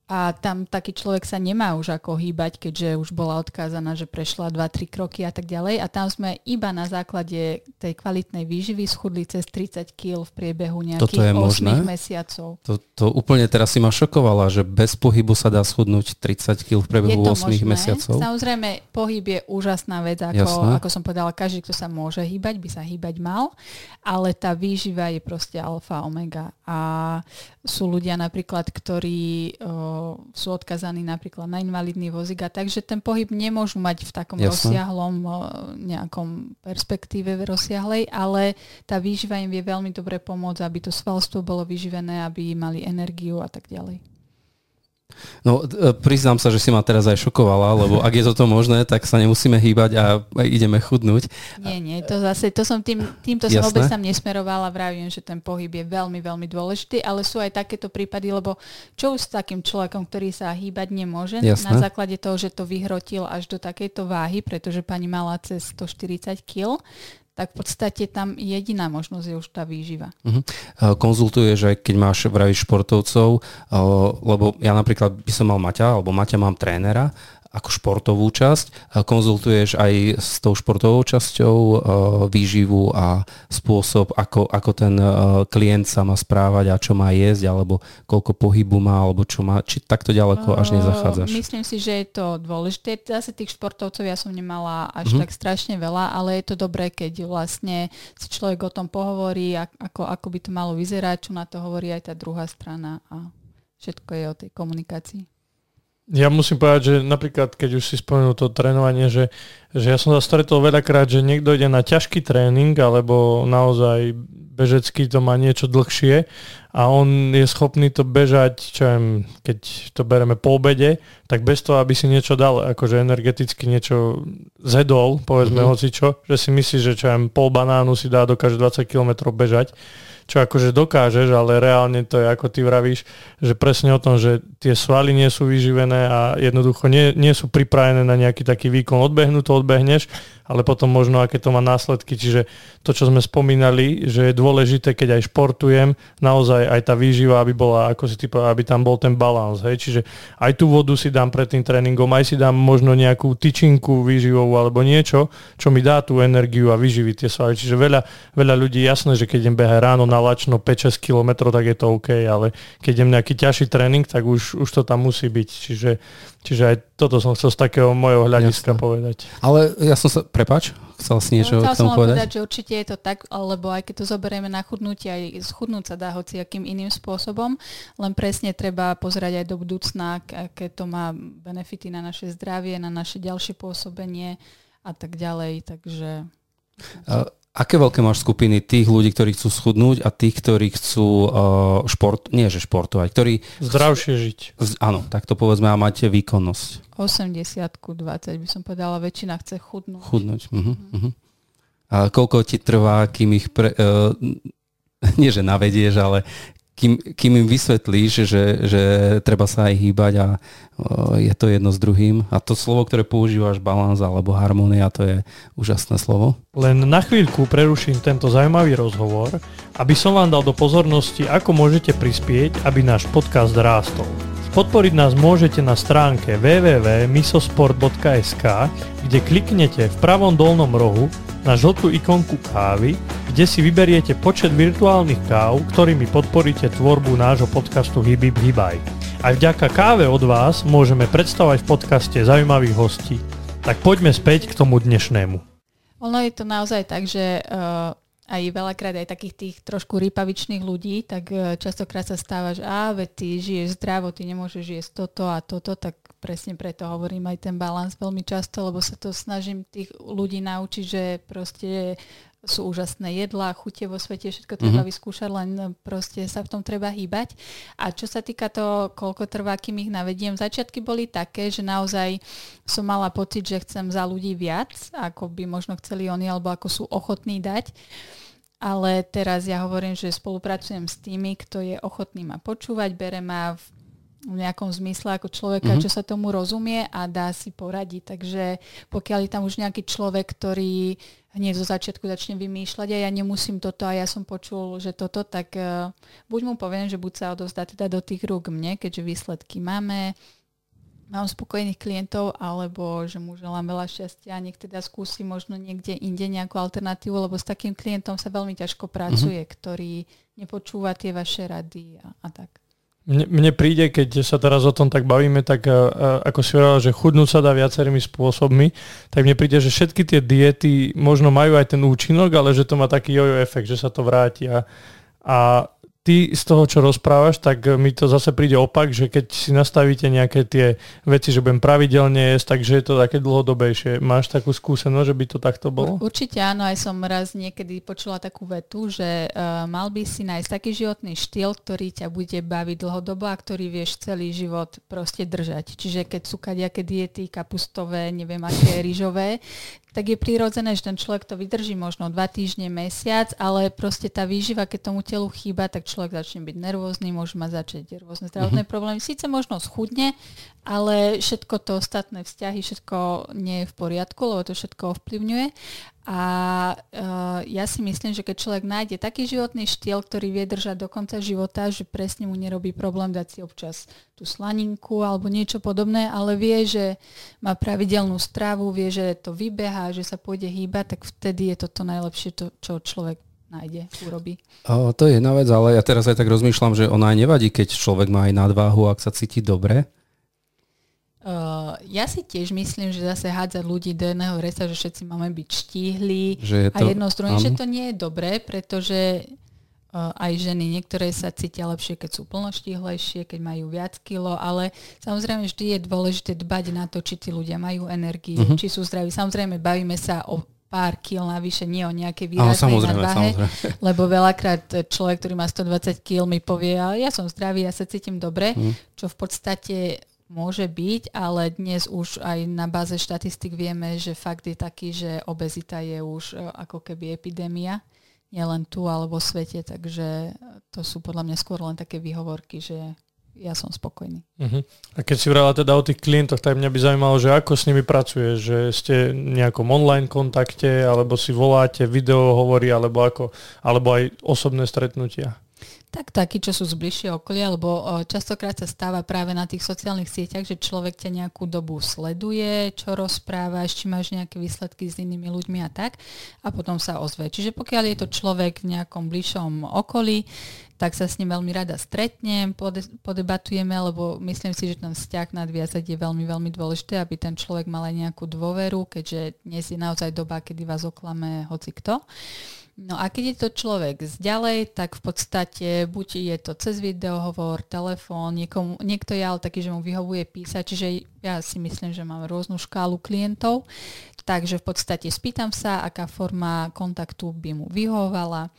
a tam taký človek sa nemá už ako hýbať, keďže už bola odkázaná, že prešla 2-3 kroky a tak ďalej. A tam sme iba na základe tej kvalitnej výživy schudli cez 30 kg v priebehu nejakých Toto je 8 možné? mesiacov. To, to úplne teraz si ma šokovala, že bez pohybu sa dá schudnúť 30 kg v priebehu 8 možné. mesiacov. Samozrejme, pohyb je úžasná vec, ako, ako som povedala, každý, kto sa môže hýbať, by sa hýbať mal, ale tá výživa je proste alfa, omega. A sú ľudia napríklad, ktorí o, sú odkazaní napríklad na invalidný vozík a takže ten pohyb nemôžu mať v takom Jasne. rozsiahlom nejakom perspektíve rozsiahlej, ale tá výživa im vie veľmi dobre pomôcť, aby to svalstvo bolo vyživené, aby mali energiu a tak ďalej. No, e, priznám sa, že si ma teraz aj šokovala, lebo ak je toto možné, tak sa nemusíme hýbať a ideme chudnúť. Nie, nie, to zase, to som tým, týmto som vôbec tam nesmerovala, vravím, že ten pohyb je veľmi, veľmi dôležitý, ale sú aj takéto prípady, lebo čo už s takým človekom, ktorý sa hýbať nemôže, Jasné. na základe toho, že to vyhrotil až do takejto váhy, pretože pani mala cez 140 kg, tak v podstate tam jediná možnosť je už tá výživa. Uh-huh. Konzultuješ aj keď máš vravíš športovcov, lebo ja napríklad by som mal Maťa, alebo Maťa mám trénera ako športovú časť. Konzultuješ aj s tou športovou časťou e, výživu a spôsob, ako, ako ten e, klient sa má správať a čo má jesť, alebo koľko pohybu má, alebo čo má, či takto ďaleko až nezachádzaš? Myslím si, že je to dôležité. Zase tých športovcov ja som nemala až mm-hmm. tak strašne veľa, ale je to dobré, keď vlastne si človek o tom pohovorí, ako, ako by to malo vyzerať, čo na to hovorí aj tá druhá strana a všetko je o tej komunikácii. Ja musím povedať, že napríklad, keď už si spomenul to trénovanie, že, že ja som sa stretol veľakrát, že niekto ide na ťažký tréning, alebo naozaj bežecky to má niečo dlhšie a on je schopný to bežať, čo viem, keď to bereme po obede, tak bez toho, aby si niečo dal, akože energeticky niečo zedol, povedzme mm-hmm. hoci čo, že si myslí, že čo viem, pol banánu si dá, dokáže 20 km bežať čo akože dokážeš, ale reálne to je ako ty vravíš, že presne o tom, že tie svaly nie sú vyživené a jednoducho nie, nie sú pripravené na nejaký taký výkon. Odbehnú to odbehneš, ale potom možno aké to má následky. Čiže to, čo sme spomínali, že je dôležité, keď aj športujem, naozaj aj tá výživa, aby bola, ako si ty povedal, aby tam bol ten balans. Hej? Čiže aj tú vodu si dám pred tým tréningom, aj si dám možno nejakú tyčinku výživovú alebo niečo, čo mi dá tú energiu a vyživí tie svaly. Čiže veľa, veľa ľudí, jasné, že keď idem behať ráno na lačno 5-6 km, tak je to OK, ale keď idem nejaký ťažší tréning, tak už, už to tam musí byť. Čiže Čiže aj toto som chcel z takého môjho hľadiska Jasne. povedať. Ale ja som sa, prepač, chcel si niečo no, k tomu povedať? povedať? že určite je to tak, lebo aj keď to zoberieme na chudnutie, aj schudnúť sa dá hociakým iným spôsobom, len presne treba pozerať aj do budúcna, aké to má benefity na naše zdravie, na naše ďalšie pôsobenie a tak ďalej. Takže... Uh, Aké veľké máš skupiny tých ľudí, ktorí chcú schudnúť a tých, ktorí chcú uh, šport, nie že športovať, ktorí... Zdravšie žiť. Z, áno, tak to povedzme a máte výkonnosť. 80 20 by som povedala, väčšina chce chudnúť. Chudnúť. Uh-huh, uh-huh. A koľko ti trvá, kým ich pre, uh, nie že navedieš, ale kým, kým im vysvetlíš, že, že treba sa aj hýbať a je to jedno s druhým. A to slovo, ktoré používaš, balans alebo harmonia, to je úžasné slovo. Len na chvíľku preruším tento zaujímavý rozhovor, aby som vám dal do pozornosti, ako môžete prispieť, aby náš podcast rástol. Podporiť nás môžete na stránke www.misosport.sk, kde kliknete v pravom dolnom rohu na žltú ikonku kávy, kde si vyberiete počet virtuálnych káv, ktorými podporíte tvorbu nášho podcastu Hibib Hibaj. Aj vďaka káve od vás môžeme predstavovať v podcaste zaujímavých hostí. Tak poďme späť k tomu dnešnému. Ono je to naozaj tak, že uh, aj veľakrát aj takých tých trošku rypavičných ľudí, tak e, častokrát sa stáva, že a, veď ty žiješ zdravo, ty nemôžeš jesť toto a toto, tak presne preto hovorím aj ten balans veľmi často, lebo sa to snažím tých ľudí naučiť, že proste sú úžasné jedlá, chute vo svete, všetko treba mm-hmm. vyskúšať, len proste sa v tom treba hýbať. A čo sa týka toho, koľko trvá, kým ich navediem, začiatky boli také, že naozaj som mala pocit, že chcem za ľudí viac, ako by možno chceli oni, alebo ako sú ochotní dať. Ale teraz ja hovorím, že spolupracujem s tými, kto je ochotný ma počúvať, bere ma v v nejakom zmysle ako človeka, mm-hmm. čo sa tomu rozumie a dá si poradiť. Takže pokiaľ je tam už nejaký človek, ktorý hneď zo začiatku začne vymýšľať a ja nemusím toto a ja som počul, že toto, tak uh, buď mu poviem, že buď sa odovzdá teda do tých rúk mne, keďže výsledky máme, mám spokojných klientov, alebo že mu želám veľa šťastia a nech teda skúsi možno niekde inde nejakú alternatívu, lebo s takým klientom sa veľmi ťažko pracuje, mm-hmm. ktorý nepočúva tie vaše rady a, a tak. Mne, mne príde, keď sa teraz o tom tak bavíme, tak uh, ako si hovoril, že chudnúť sa dá viacerými spôsobmi, tak mne príde, že všetky tie diety možno majú aj ten účinok, ale že to má taký jojo efekt, že sa to vráti. A, a ty z toho, čo rozprávaš, tak mi to zase príde opak, že keď si nastavíte nejaké tie veci, že budem pravidelne jesť, takže je to také dlhodobejšie. Máš takú skúsenosť, že by to takto bolo? Určite áno, aj som raz niekedy počula takú vetu, že uh, mal by si nájsť taký životný štýl, ktorý ťa bude baviť dlhodobo a ktorý vieš celý život proste držať. Čiže keď sú kadejaké diety, kapustové, neviem aké, rýžové, tak je prirodzené, že ten človek to vydrží možno dva týždne, mesiac, ale proste tá výživa, keď tomu telu chýba, tak človek začne byť nervózny, môže mať začať rôzne zdravotné uh-huh. problémy. Síce možno schudne, ale všetko to ostatné vzťahy, všetko nie je v poriadku, lebo to všetko ovplyvňuje. A uh, ja si myslím, že keď človek nájde taký životný štýl, ktorý vie držať do konca života, že presne mu nerobí problém dať si občas tú slaninku alebo niečo podobné, ale vie, že má pravidelnú stravu, vie, že to vybeha, že sa pôjde hýbať, tak vtedy je to to najlepšie, to, čo človek nájde, urobí. O, to je jedna vec, ale ja teraz aj tak rozmýšľam, že ona aj nevadí, keď človek má aj nadváhu, ak sa cíti dobre, Uh, ja si tiež myslím, že zase hádzať ľudí do jedného resa, že všetci máme byť štíhli že je to, a jedno z druhým, že to nie je dobré, pretože uh, aj ženy, niektoré sa cítia lepšie, keď sú plnoštíhlejšie, keď majú viac kilo, ale samozrejme vždy je dôležité dbať na to, či tí ľudia majú energiu, uh-huh. či sú zdraví. Samozrejme bavíme sa o pár kil navyše, nie o nejaké výraznej nadváhe, lebo veľakrát človek, ktorý má 120 kg mi povie, ale ja som zdravý, ja sa cítim dobre, uh-huh. čo v podstate Môže byť, ale dnes už aj na báze štatistik vieme, že fakt je taký, že obezita je už e, ako keby epidémia, nielen tu alebo vo svete, takže to sú podľa mňa skôr len také výhovorky, že ja som spokojný. Uh-huh. A keď si vrala teda o tých klientoch, tak mňa by zaujímalo, že ako s nimi pracuje, že ste v nejakom online kontakte, alebo si voláte, video hovorí, alebo ako, alebo aj osobné stretnutia. Tak takí, čo sú z bližšie okolia, lebo častokrát sa stáva práve na tých sociálnych sieťach, že človek ťa nejakú dobu sleduje, čo rozprávaš, či máš nejaké výsledky s inými ľuďmi a tak, a potom sa ozve. Čiže pokiaľ je to človek v nejakom bližšom okolí, tak sa s ním veľmi rada stretnem, pode, podebatujeme, lebo myslím si, že ten vzťah nadviazať je veľmi, veľmi dôležité, aby ten človek mal aj nejakú dôveru, keďže dnes je naozaj doba, kedy vás oklame hoci kto. No a keď je to človek zďalej, tak v podstate buď je to cez videohovor, telefón, niekomu, niekto je ale taký, že mu vyhovuje písať, čiže ja si myslím, že mám rôznu škálu klientov, takže v podstate spýtam sa, aká forma kontaktu by mu vyhovovala,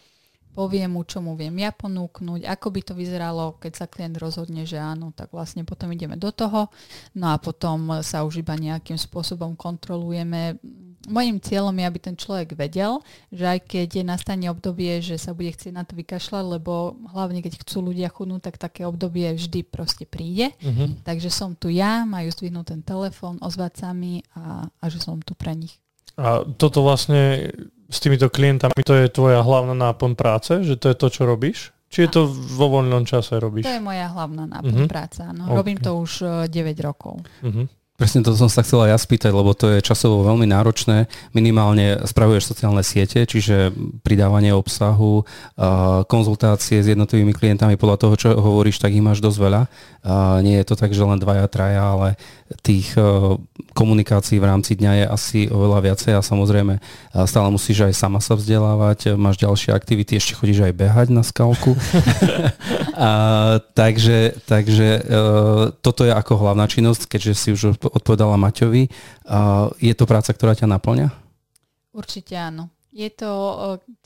poviem mu, čo mu viem ja ponúknuť, ako by to vyzeralo, keď sa klient rozhodne, že áno, tak vlastne potom ideme do toho. No a potom sa už iba nejakým spôsobom kontrolujeme. Mojím cieľom je, aby ten človek vedel, že aj keď je nastane obdobie, že sa bude chcieť na to vykašľať, lebo hlavne keď chcú ľudia chudnúť, tak také obdobie vždy proste príde. Uh-huh. Takže som tu ja, majú zdvihnúť ten telefón, ozvať sa mi a, a že som tu pre nich. A toto vlastne s týmito klientami, to je tvoja hlavná náplň práce, že to je to, čo robíš? Či je to vo voľnom čase robíš? To je moja hlavná náplň uh-huh. práca. No. Okay. Robím to už 9 eh, rokov. Uh-huh. Presne to som sa chcela ja spýtať, lebo to je časovo veľmi náročné. Minimálne spravuješ sociálne siete, čiže pridávanie obsahu, konzultácie s jednotlivými klientami podľa toho, čo hovoríš, tak ich máš dosť veľa. Nie je to tak, že len dvaja, traja, ale tých komunikácií v rámci dňa je asi oveľa viacej a samozrejme stále musíš aj sama sa vzdelávať, máš ďalšie aktivity, ešte chodíš aj behať na skalku. a, takže takže toto je ako hlavná činnosť, keďže si už odpovedala Maťovi. Je to práca, ktorá ťa naplňa? Určite áno. Je to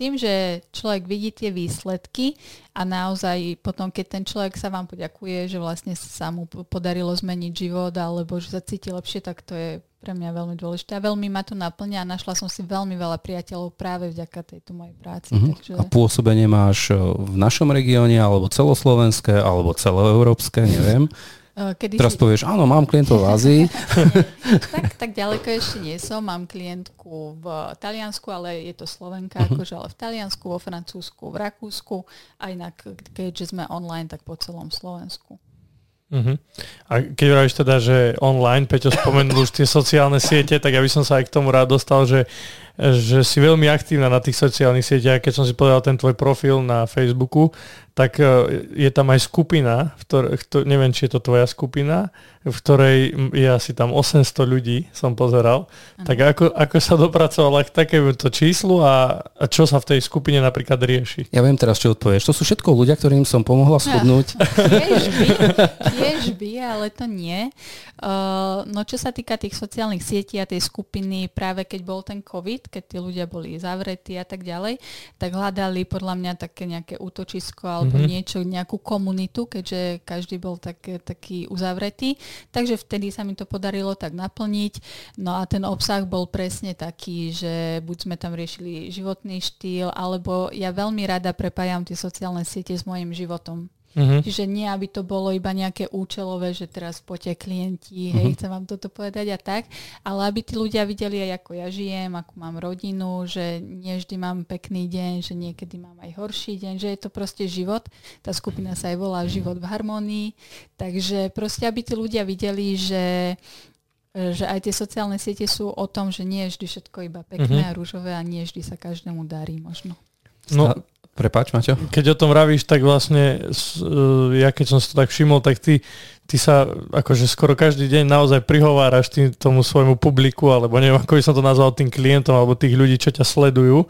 tým, že človek vidí tie výsledky a naozaj potom, keď ten človek sa vám poďakuje, že vlastne sa mu podarilo zmeniť život alebo že sa cíti lepšie, tak to je pre mňa veľmi dôležité a veľmi ma to naplňa a našla som si veľmi veľa priateľov práve vďaka tejto mojej práci. Uh-huh. Takže... A pôsobenie máš v našom regióne alebo celoslovenské alebo celoeurópske, neviem. Eh, kedy Teraz si... povieš, áno, mám klientov v Ázii. tak, tak ďaleko ešte nie som. Mám klientku v Taliansku, ale je to Slovenka, uh-huh. akože ale v Taliansku, vo Francúzsku, v Rakúsku a inak, keďže sme online, tak po celom Slovensku. Uh-huh. A keď vravíš teda, že online, Peťo spomenul už tie sociálne siete, tak ja by som sa aj k tomu rád dostal, že že si veľmi aktívna na tých sociálnych sieťach. Keď som si povedal ten tvoj profil na Facebooku, tak e, je tam aj skupina, v ktorej, neviem, či je to tvoja skupina, v ktorej je asi tam 800 ľudí, som pozeral. Ano. Tak ako, ako sa dopracovala k takémuto číslu a, a čo sa v tej skupine napríklad rieši? Ja viem teraz, čo odpovieš. To sú všetko ľudia, ktorým som pomohla schudnúť. Tiež by, tiež by, ale to nie. Uh, no čo sa týka tých sociálnych sietí a tej skupiny, práve keď bol ten COVID, keď tí ľudia boli zavretí a tak ďalej, tak hľadali podľa mňa také nejaké útočisko alebo mm-hmm. niečo, nejakú komunitu, keďže každý bol tak, taký uzavretý. Takže vtedy sa mi to podarilo tak naplniť. No a ten obsah bol presne taký, že buď sme tam riešili životný štýl, alebo ja veľmi rada prepájam tie sociálne siete s mojim životom. Uh-huh. Čiže nie, aby to bolo iba nejaké účelové, že teraz poďte klienti, hej, uh-huh. chcem vám toto povedať a tak, ale aby tí ľudia videli aj ako ja žijem, ako mám rodinu, že nie vždy mám pekný deň, že niekedy mám aj horší deň, že je to proste život. Tá skupina sa aj volá Život v harmonii. Takže proste, aby tí ľudia videli, že že aj tie sociálne siete sú o tom, že nie je vždy všetko iba pekné uh-huh. a rúžové a nie vždy sa každému darí možno. No, Prepač, Maťo. Keď o tom vravíš, tak vlastne e, ja keď som si to tak všimol, tak ty, ty sa akože skoro každý deň naozaj prihováraš tým, tomu svojmu publiku, alebo neviem, ako by som to nazval, tým klientom, alebo tých ľudí, čo ťa sledujú.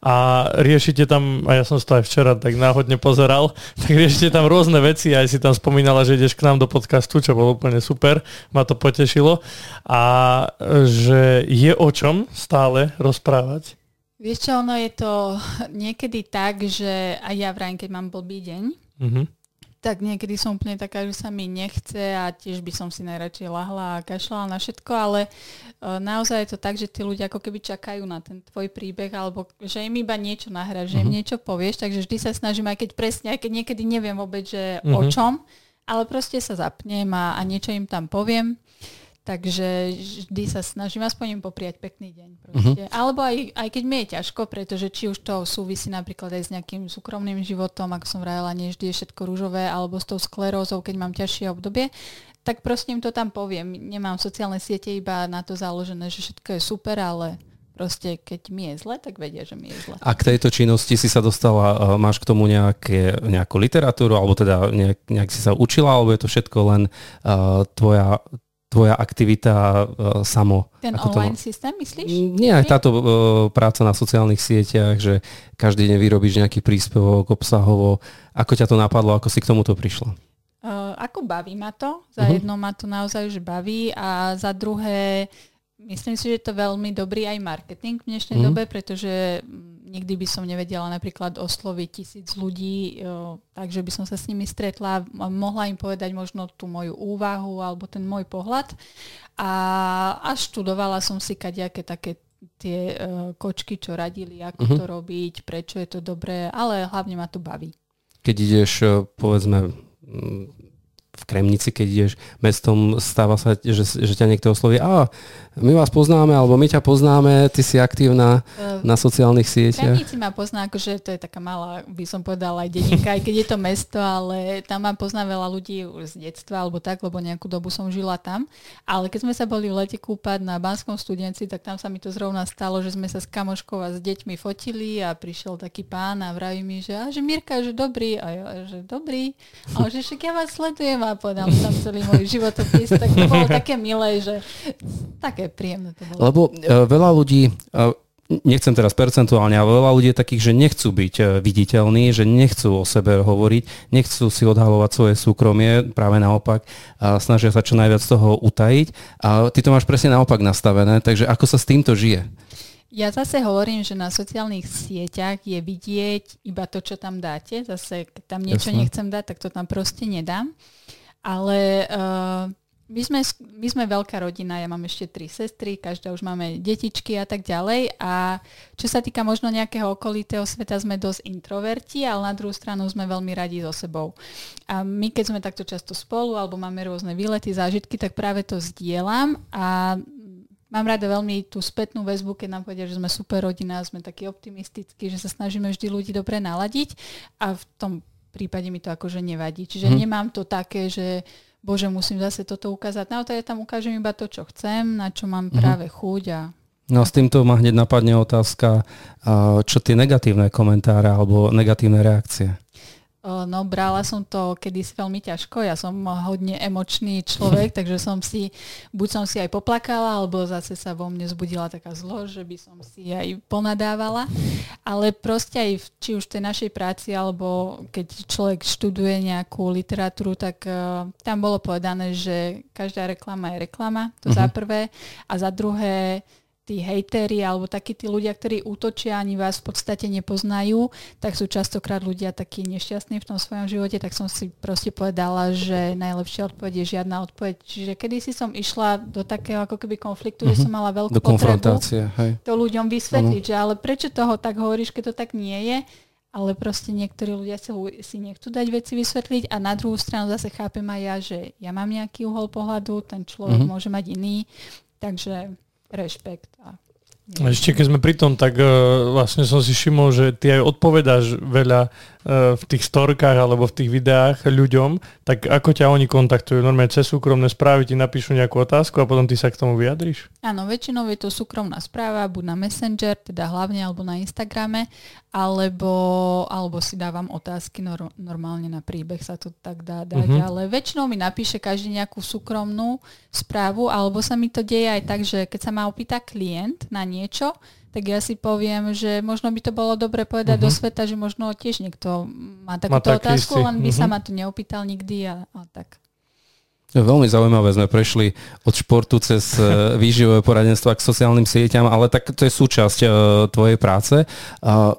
A riešite tam, a ja som to aj včera tak náhodne pozeral, tak riešite tam rôzne veci, aj si tam spomínala, že ideš k nám do podcastu, čo bolo úplne super, ma to potešilo. A že je o čom stále rozprávať. Vieš čo, ono je to niekedy tak, že aj ja vrajím, keď mám blbý deň, mm-hmm. tak niekedy som úplne taká, že sa mi nechce a tiež by som si najradšej lahla a kašľala na všetko, ale uh, naozaj je to tak, že tí ľudia ako keby čakajú na ten tvoj príbeh, alebo že im iba niečo nahráš, mm-hmm. že im mhm. niečo povieš, takže vždy sa snažím, aj keď presne, aj keď niekedy neviem vôbec, že mm-hmm. o mhm. čom, ale proste sa zapnem a, a niečo im tam poviem. Takže vždy sa snažím aspoň im popriať pekný deň. Uh-huh. Alebo aj, aj keď mi je ťažko, pretože či už to súvisí napríklad aj s nejakým súkromným životom, ako som vrajala, nie vždy je všetko rúžové, alebo s tou sklerózou, keď mám ťažšie obdobie, tak proste im to tam poviem. Nemám sociálne siete iba na to založené, že všetko je super, ale proste keď mi je zle, tak vedia, že mi je zle. A k tejto činnosti si sa dostala, máš k tomu nejaké, nejakú literatúru, alebo teda nejak, nejak si sa učila, alebo je to všetko len uh, tvoja tvoja aktivita uh, samo. Ten ako online to... systém, myslíš? Nie, aj táto uh, práca na sociálnych sieťach, že každý deň vyrobíš nejaký príspevok obsahovo. Ako ťa to napadlo, ako si k tomuto prišla? Uh, ako baví ma to. Za uh-huh. jedno ma to naozaj už baví a za druhé myslím si, že je to veľmi dobrý aj marketing v dnešnej uh-huh. dobe, pretože nikdy by som nevedela napríklad osloviť tisíc ľudí, takže by som sa s nimi stretla a mohla im povedať možno tú moju úvahu alebo ten môj pohľad. A, a študovala som si kaďaké také tie uh, kočky, čo radili, ako uh-huh. to robiť, prečo je to dobré, ale hlavne ma to baví. Keď ideš, povedzme, v Kremnici, keď ideš mestom, stáva sa, že, že ťa niekto osloví, a my vás poznáme, alebo my ťa poznáme, ty si aktívna uh, na sociálnych sieťach. Kremnici ma pozná, akože to je taká malá, by som povedala, aj dedinka, aj keď je to mesto, ale tam ma pozná veľa ľudí z detstva, alebo tak, lebo nejakú dobu som žila tam. Ale keď sme sa boli v lete kúpať na Banskom studenci, tak tam sa mi to zrovna stalo, že sme sa s kamoškou a s deťmi fotili a prišiel taký pán a vraví mi, že, a, že Mirka, že dobrý. A ja, že dobrý. A že však ja vás sledujem a podal tam celý môj životopis. Tak to bolo také milé, že tak také príjemné to bolo. Lebo uh, veľa ľudí, uh, nechcem teraz percentuálne, ale veľa ľudí je takých, že nechcú byť uh, viditeľní, že nechcú o sebe hovoriť, nechcú si odhalovať svoje súkromie, práve naopak, uh, snažia sa čo najviac toho utajiť. A ty to máš presne naopak nastavené, takže ako sa s týmto žije? Ja zase hovorím, že na sociálnych sieťach je vidieť iba to, čo tam dáte. Zase, keď tam niečo Jasne. nechcem dať, tak to tam proste nedám. Ale uh, my sme, my sme veľká rodina, ja mám ešte tri sestry, každá už máme detičky a tak ďalej. A čo sa týka možno nejakého okolitého sveta, sme dosť introverti, ale na druhú stranu sme veľmi radi so sebou. A my, keď sme takto často spolu, alebo máme rôzne výlety, zážitky, tak práve to zdieľam a mám rada veľmi tú spätnú väzbu, keď nám povedia, že sme super rodina, sme takí optimistickí, že sa snažíme vždy ľudí dobre naladiť a v tom prípade mi to akože nevadí. Čiže hmm. nemám to také, že bože, musím zase toto ukázať. Naozaj ja tam ukážem iba to, čo chcem, na čo mám mm-hmm. práve chuť a No a s týmto ma hneď napadne otázka, čo tie negatívne komentáre alebo negatívne reakcie? No, brala som to kedysi veľmi ťažko. Ja som hodne emočný človek, takže som si, buď som si aj poplakala, alebo zase sa vo mne zbudila taká zlo, že by som si aj ponadávala. Ale proste aj v, či už v tej našej práci, alebo keď človek študuje nejakú literatúru, tak uh, tam bolo povedané, že každá reklama je reklama, to uh-huh. za prvé. A za druhé, tí hejtéri alebo takí tí ľudia, ktorí útočia, ani vás v podstate nepoznajú, tak sú častokrát ľudia takí nešťastní v tom svojom živote, tak som si proste povedala, že najlepšia odpoveď je žiadna odpoveď. Čiže kedy si som išla do takého ako keby konfliktu, uh-huh. že mhm. som mala veľkú do potrebu hej. to ľuďom vysvetliť, ano. že ale prečo toho tak hovoríš, keď to tak nie je, ale proste niektorí ľudia si, si nechcú dať veci vysvetliť a na druhú stranu zase chápem aj ja, že ja mám nejaký uhol pohľadu, ten človek uh-huh. môže mať iný, takže rešpekt. A ešte keď sme pri tom, tak uh, vlastne som si všimol, že ty aj odpovedáš veľa uh, v tých storkách alebo v tých videách ľuďom, tak ako ťa oni kontaktujú? Normálne cez súkromné správy ti napíšu nejakú otázku a potom ty sa k tomu vyjadriš? Áno, väčšinou je to súkromná správa, buď na Messenger, teda hlavne, alebo na Instagrame, alebo, alebo si dávam otázky, nor- normálne na príbeh sa to tak dá dať, uh-huh. ale väčšinou mi napíše každý nejakú súkromnú správu, alebo sa mi to deje aj tak, že keď sa ma opýta klient na niečo, tak ja si poviem, že možno by to bolo dobre povedať uh-huh. do sveta, že možno tiež niekto má takúto má otázku, len by uh-huh. sa ma to neopýtal nikdy a, a tak. Veľmi zaujímavé sme prešli od športu cez e, výživové poradenstva k sociálnym sieťam, ale tak to je súčasť uh, tvojej práce. Uh,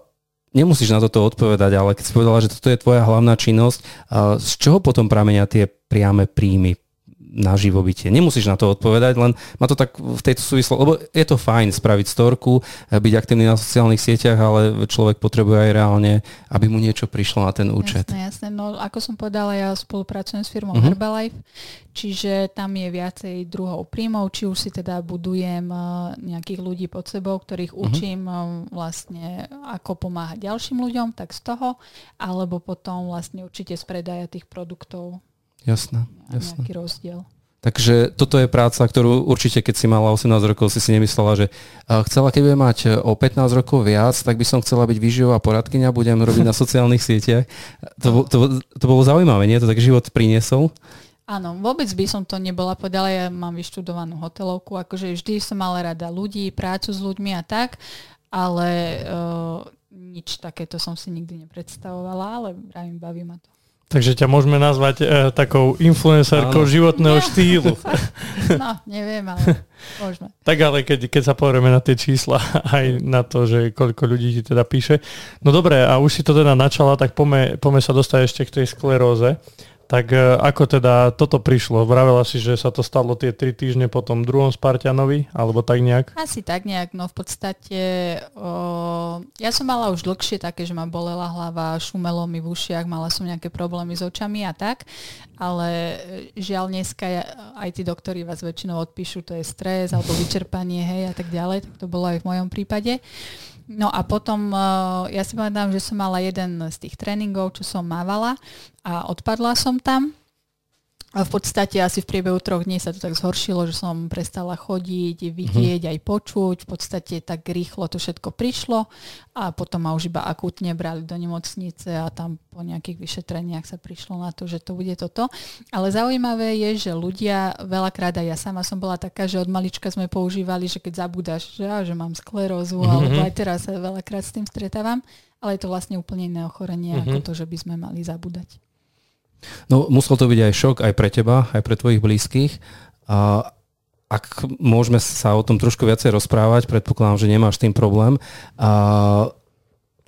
nemusíš na toto odpovedať, ale keď si povedala, že toto je tvoja hlavná činnosť, uh, z čoho potom pramenia tie priame príjmy na živobytie. Nemusíš na to odpovedať, len ma to tak v tejto súvislosti, lebo je to fajn spraviť storku, byť aktívny na sociálnych sieťach, ale človek potrebuje aj reálne, aby mu niečo prišlo na ten účet. Jasné, jasné. No ako som povedala, ja spolupracujem s firmou uh-huh. Herbalife, čiže tam je viacej druhov príjmov, či už si teda budujem eh, nejakých ľudí pod sebou, ktorých uh-huh. učím eh, vlastne ako pomáhať ďalším ľuďom, tak z toho, alebo potom vlastne určite z predaja tých produktov Jasné, jasné. Nejaký rozdiel. Takže toto je práca, ktorú určite, keď si mala 18 rokov, si si nemyslela, že chcela, keď budem mať e, o 15 rokov viac, tak by som chcela byť výživová poradkynia, budem robiť na sociálnych sieťach. To, to, to bolo zaujímavé, nie? To tak život priniesol. Áno, vôbec by som to nebola povedala, ja mám vyštudovanú hotelovku, akože vždy som mala rada ľudí, prácu s ľuďmi a tak, ale uh, nič takéto som si nikdy nepredstavovala, ale vravím, baví ma to. Takže ťa môžeme nazvať e, takou influencerkou životného ja. štýlu. No, neviem, ale môžeme. tak ale keď, keď sa pozrieme na tie čísla, aj na to, že koľko ľudí ti teda píše. No dobre, a už si to teda načala, tak pome, pome sa dostať ešte k tej skleróze. Tak e, ako teda toto prišlo? Vravela si, že sa to stalo tie tri týždne po tom druhom Spartianovi, alebo tak nejak? Asi tak nejak, no v podstate o, ja som mala už dlhšie také, že ma bolela hlava, šumelo mi v ušiach, mala som nejaké problémy s očami a tak, ale e, žiaľ dneska aj tí doktori vás väčšinou odpíšu, to je stres alebo vyčerpanie, hej a tak ďalej, tak to bolo aj v mojom prípade. No a potom, eh, ja si pamätám, že som mala jeden z tých tréningov, čo som mávala a odpadla som tam a v podstate asi v priebehu troch dní sa to tak zhoršilo, že som prestala chodiť, vidieť, mm-hmm. aj počuť. V podstate tak rýchlo to všetko prišlo a potom ma už iba akútne brali do nemocnice a tam po nejakých vyšetreniach sa prišlo na to, že to bude toto. Ale zaujímavé je, že ľudia veľakrát, aj ja sama som bola taká, že od malička sme používali, že keď zabúdaš, že, ja, že mám sklerózu, mm-hmm. alebo aj teraz sa veľakrát s tým stretávam, ale je to vlastne úplne iné ochorenie, mm-hmm. ako to, že by sme mali zabúdať. No musel to byť aj šok aj pre teba, aj pre tvojich blízkych. A ak môžeme sa o tom trošku viacej rozprávať, predpokladám, že nemáš tým problém. A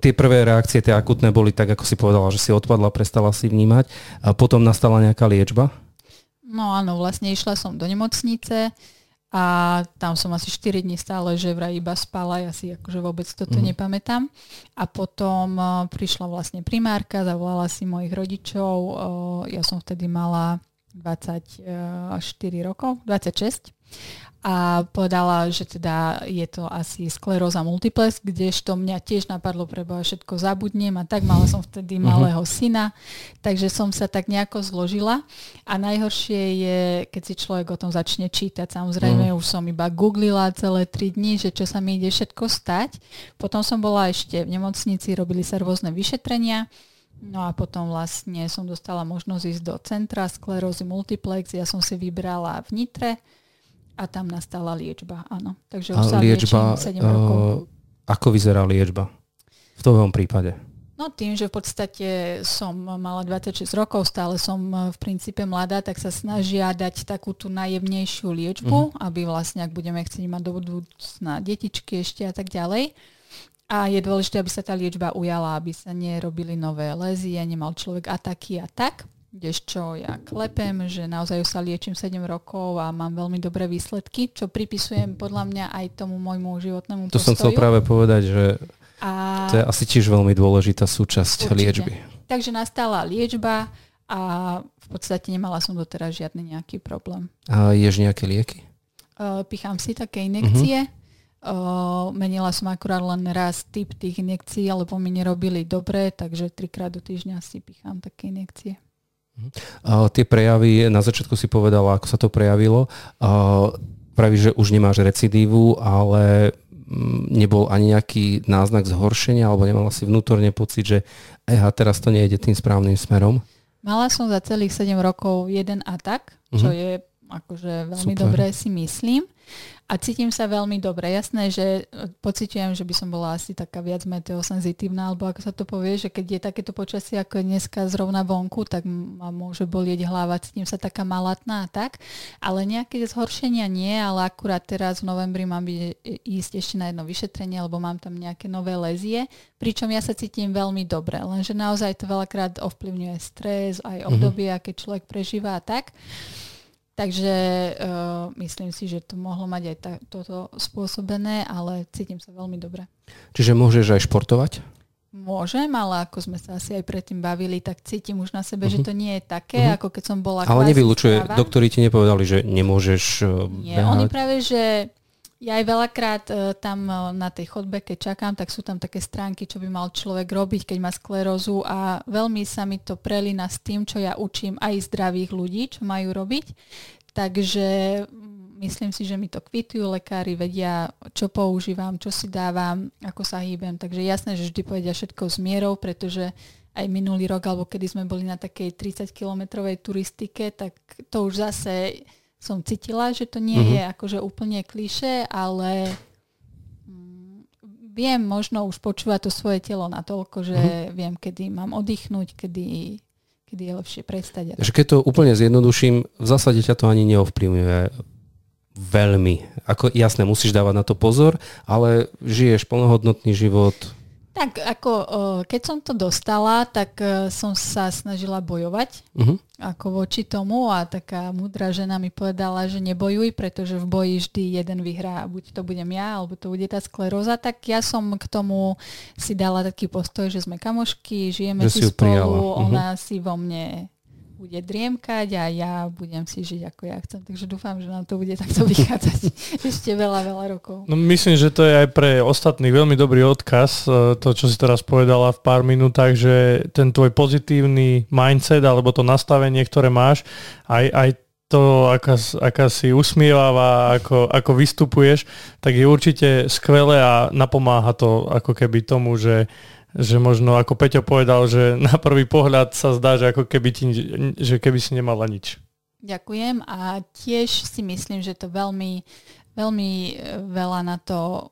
tie prvé reakcie, tie akutné boli tak, ako si povedala, že si odpadla, prestala si vnímať. A potom nastala nejaká liečba? No áno, vlastne išla som do nemocnice a tam som asi 4 dní stále, že vraj iba spala, ja si akože vôbec toto mm. nepamätám. A potom uh, prišla vlastne primárka, zavolala si mojich rodičov, uh, ja som vtedy mala 24 rokov, 26 a povedala, že teda je to asi skleróza multiplex, kdežto mňa tiež napadlo, preboha všetko zabudnem a tak mala som vtedy uh-huh. malého syna, takže som sa tak nejako zložila a najhoršie je, keď si človek o tom začne čítať. Samozrejme, uh-huh. už som iba googlila celé tri dni, že čo sa mi ide všetko stať. Potom som bola ešte v nemocnici, robili sa rôzne vyšetrenia, No a potom vlastne som dostala možnosť ísť do centra sklerózy multiplex. Ja som si vybrala v Nitre a tam nastala liečba, áno. Takže už sa liečba, 7 rokov. Uh, ako vyzerá liečba v tvojom prípade? No tým, že v podstate som mala 26 rokov, stále som v princípe mladá, tak sa snažia dať takú tú najjemnejšiu liečbu, mm. aby vlastne, ak budeme chcieť mať do budúcna detičky ešte a tak ďalej. A je dôležité, aby sa tá liečba ujala, aby sa nerobili nové lezie, nemal človek ataky a tak kdežto ja klepem, že naozaj sa liečím 7 rokov a mám veľmi dobré výsledky, čo pripisujem podľa mňa aj tomu môjmu životnému to postoju. To som chcel práve povedať, že a... to je asi tiež veľmi dôležitá súčasť Určite. liečby. Takže nastala liečba a v podstate nemala som doteraz žiadny nejaký problém. A ješ nejaké lieky? Uh, pichám si také inekcie. Uh-huh. Uh, menila som akurát len raz typ tých inekcií, lebo mi nerobili dobre, takže trikrát do týždňa si pichám také inekcie. Uh, tie prejavy, na začiatku si povedala, ako sa to prejavilo. Uh, pravíš, že už nemáš recidívu, ale mm, nebol ani nejaký náznak zhoršenia, alebo nemala si vnútorne pocit, že eha, teraz to nejde tým správnym smerom? Mala som za celých 7 rokov jeden atak, čo uh-huh. je akože veľmi Super. dobré si myslím a cítim sa veľmi dobre. Jasné, že e, pocitujem, že by som bola asi taká viac meteosenzitívna, alebo ako sa to povie, že keď je takéto počasie, ako je dneska zrovna vonku, tak ma môže bolieť hlava, cítim sa taká malatná a tak. Ale nejaké zhoršenia nie, ale akurát teraz v novembri mám ísť ešte na jedno vyšetrenie, lebo mám tam nejaké nové lezie, pričom ja sa cítim veľmi dobre, lenže naozaj to veľakrát ovplyvňuje stres, aj mhm. obdobie, mm-hmm. aké človek prežíva a tak. Takže uh, myslím si, že to mohlo mať aj ta, toto spôsobené, ale cítim sa veľmi dobre. Čiže môžeš aj športovať? Môžem, ale ako sme sa asi aj predtým bavili, tak cítim už na sebe, uh-huh. že mhm. to nie je také, uh-huh. ako keď som bola Ale nevylučuje, doktori ti nepovedali, že nemôžeš uh, Nie, behať. oni práve, že ja aj veľakrát uh, tam uh, na tej chodbe, keď čakám, tak sú tam také stránky, čo by mal človek robiť, keď má sklerózu a veľmi sa mi to prelína s tým, čo ja učím aj zdravých ľudí, čo majú robiť. Takže mm, myslím si, že mi to kvitujú lekári, vedia, čo používam, čo si dávam, ako sa hýbem. Takže jasné, že vždy povedia všetko s mierou, pretože aj minulý rok, alebo kedy sme boli na takej 30-kilometrovej turistike, tak to už zase som cítila, že to nie uh-huh. je akože úplne kliše, ale mm, viem možno už počúvať to svoje telo natoľko, že uh-huh. viem, kedy mám oddychnúť, kedy, kedy je lepšie prestať. Že keď to úplne zjednoduším, v zásade ťa to ani neovplyvňuje veľmi. Ako, jasné, musíš dávať na to pozor, ale žiješ plnohodnotný život, tak ako keď som to dostala, tak e, som sa snažila bojovať uh-huh. ako voči tomu a taká múdra žena mi povedala, že nebojuj, pretože v boji vždy jeden vyhrá. Buď to budem ja, alebo to bude tá skleróza. Tak ja som k tomu si dala taký postoj, že sme kamošky, žijeme že si spolu, prijala. ona uh-huh. si vo mne bude driemkať a ja budem si žiť ako ja chcem. Takže dúfam, že nám to bude takto vychádzať ešte veľa, veľa rokov. No myslím, že to je aj pre ostatných veľmi dobrý odkaz, e, to, čo si teraz povedala v pár minútach, že ten tvoj pozitívny mindset alebo to nastavenie, ktoré máš, aj, aj to, aká, aká si usmieváva, ako, ako vystupuješ, tak je určite skvelé a napomáha to ako keby tomu, že že možno ako Peťo povedal, že na prvý pohľad sa zdá, že ako keby, ti, že keby si nemala nič. Ďakujem a tiež si myslím, že to veľmi, veľmi e, veľa na to,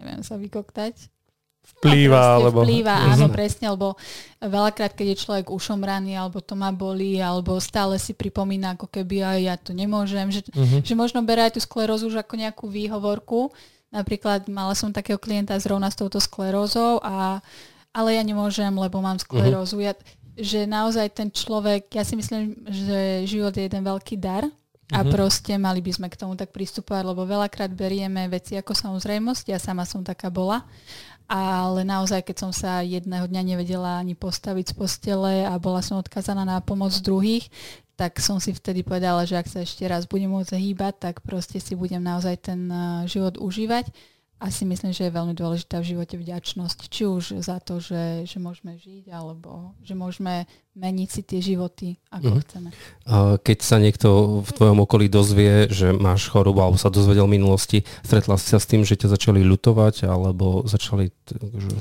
neviem sa vykoktať, vplýva, no, alebo... Vplýva, mm-hmm. áno, presne, lebo veľakrát, keď je človek ušomraný, alebo to ma bolí, alebo stále si pripomína, ako keby aj ja to nemôžem, že, mm-hmm. že možno berá aj tú sklerózu už ako nejakú výhovorku, Napríklad mala som takého klienta zrovna s touto sklerózou, a, ale ja nemôžem, lebo mám sklerózu. Uh-huh. Ja, že naozaj ten človek, ja si myslím, že život je jeden veľký dar A uh-huh. proste mali by sme k tomu tak pristupovať, lebo veľakrát berieme veci ako samozrejmosť. Ja sama som taká bola. Ale naozaj, keď som sa jedného dňa nevedela ani postaviť z postele a bola som odkazaná na pomoc druhých, tak som si vtedy povedala, že ak sa ešte raz budem môcť hýbať, tak proste si budem naozaj ten eh, život užívať a si myslím, že je veľmi dôležitá v živote vďačnosť, či už za to, že, že môžeme žiť, alebo že môžeme meniť si tie životy, ako mm-hmm. chceme. Keď sa niekto v tvojom okolí dozvie, že máš chorobu, alebo sa dozvedel v minulosti, stretla si sa s tým, že ťa začali ľutovať, alebo začali... Že...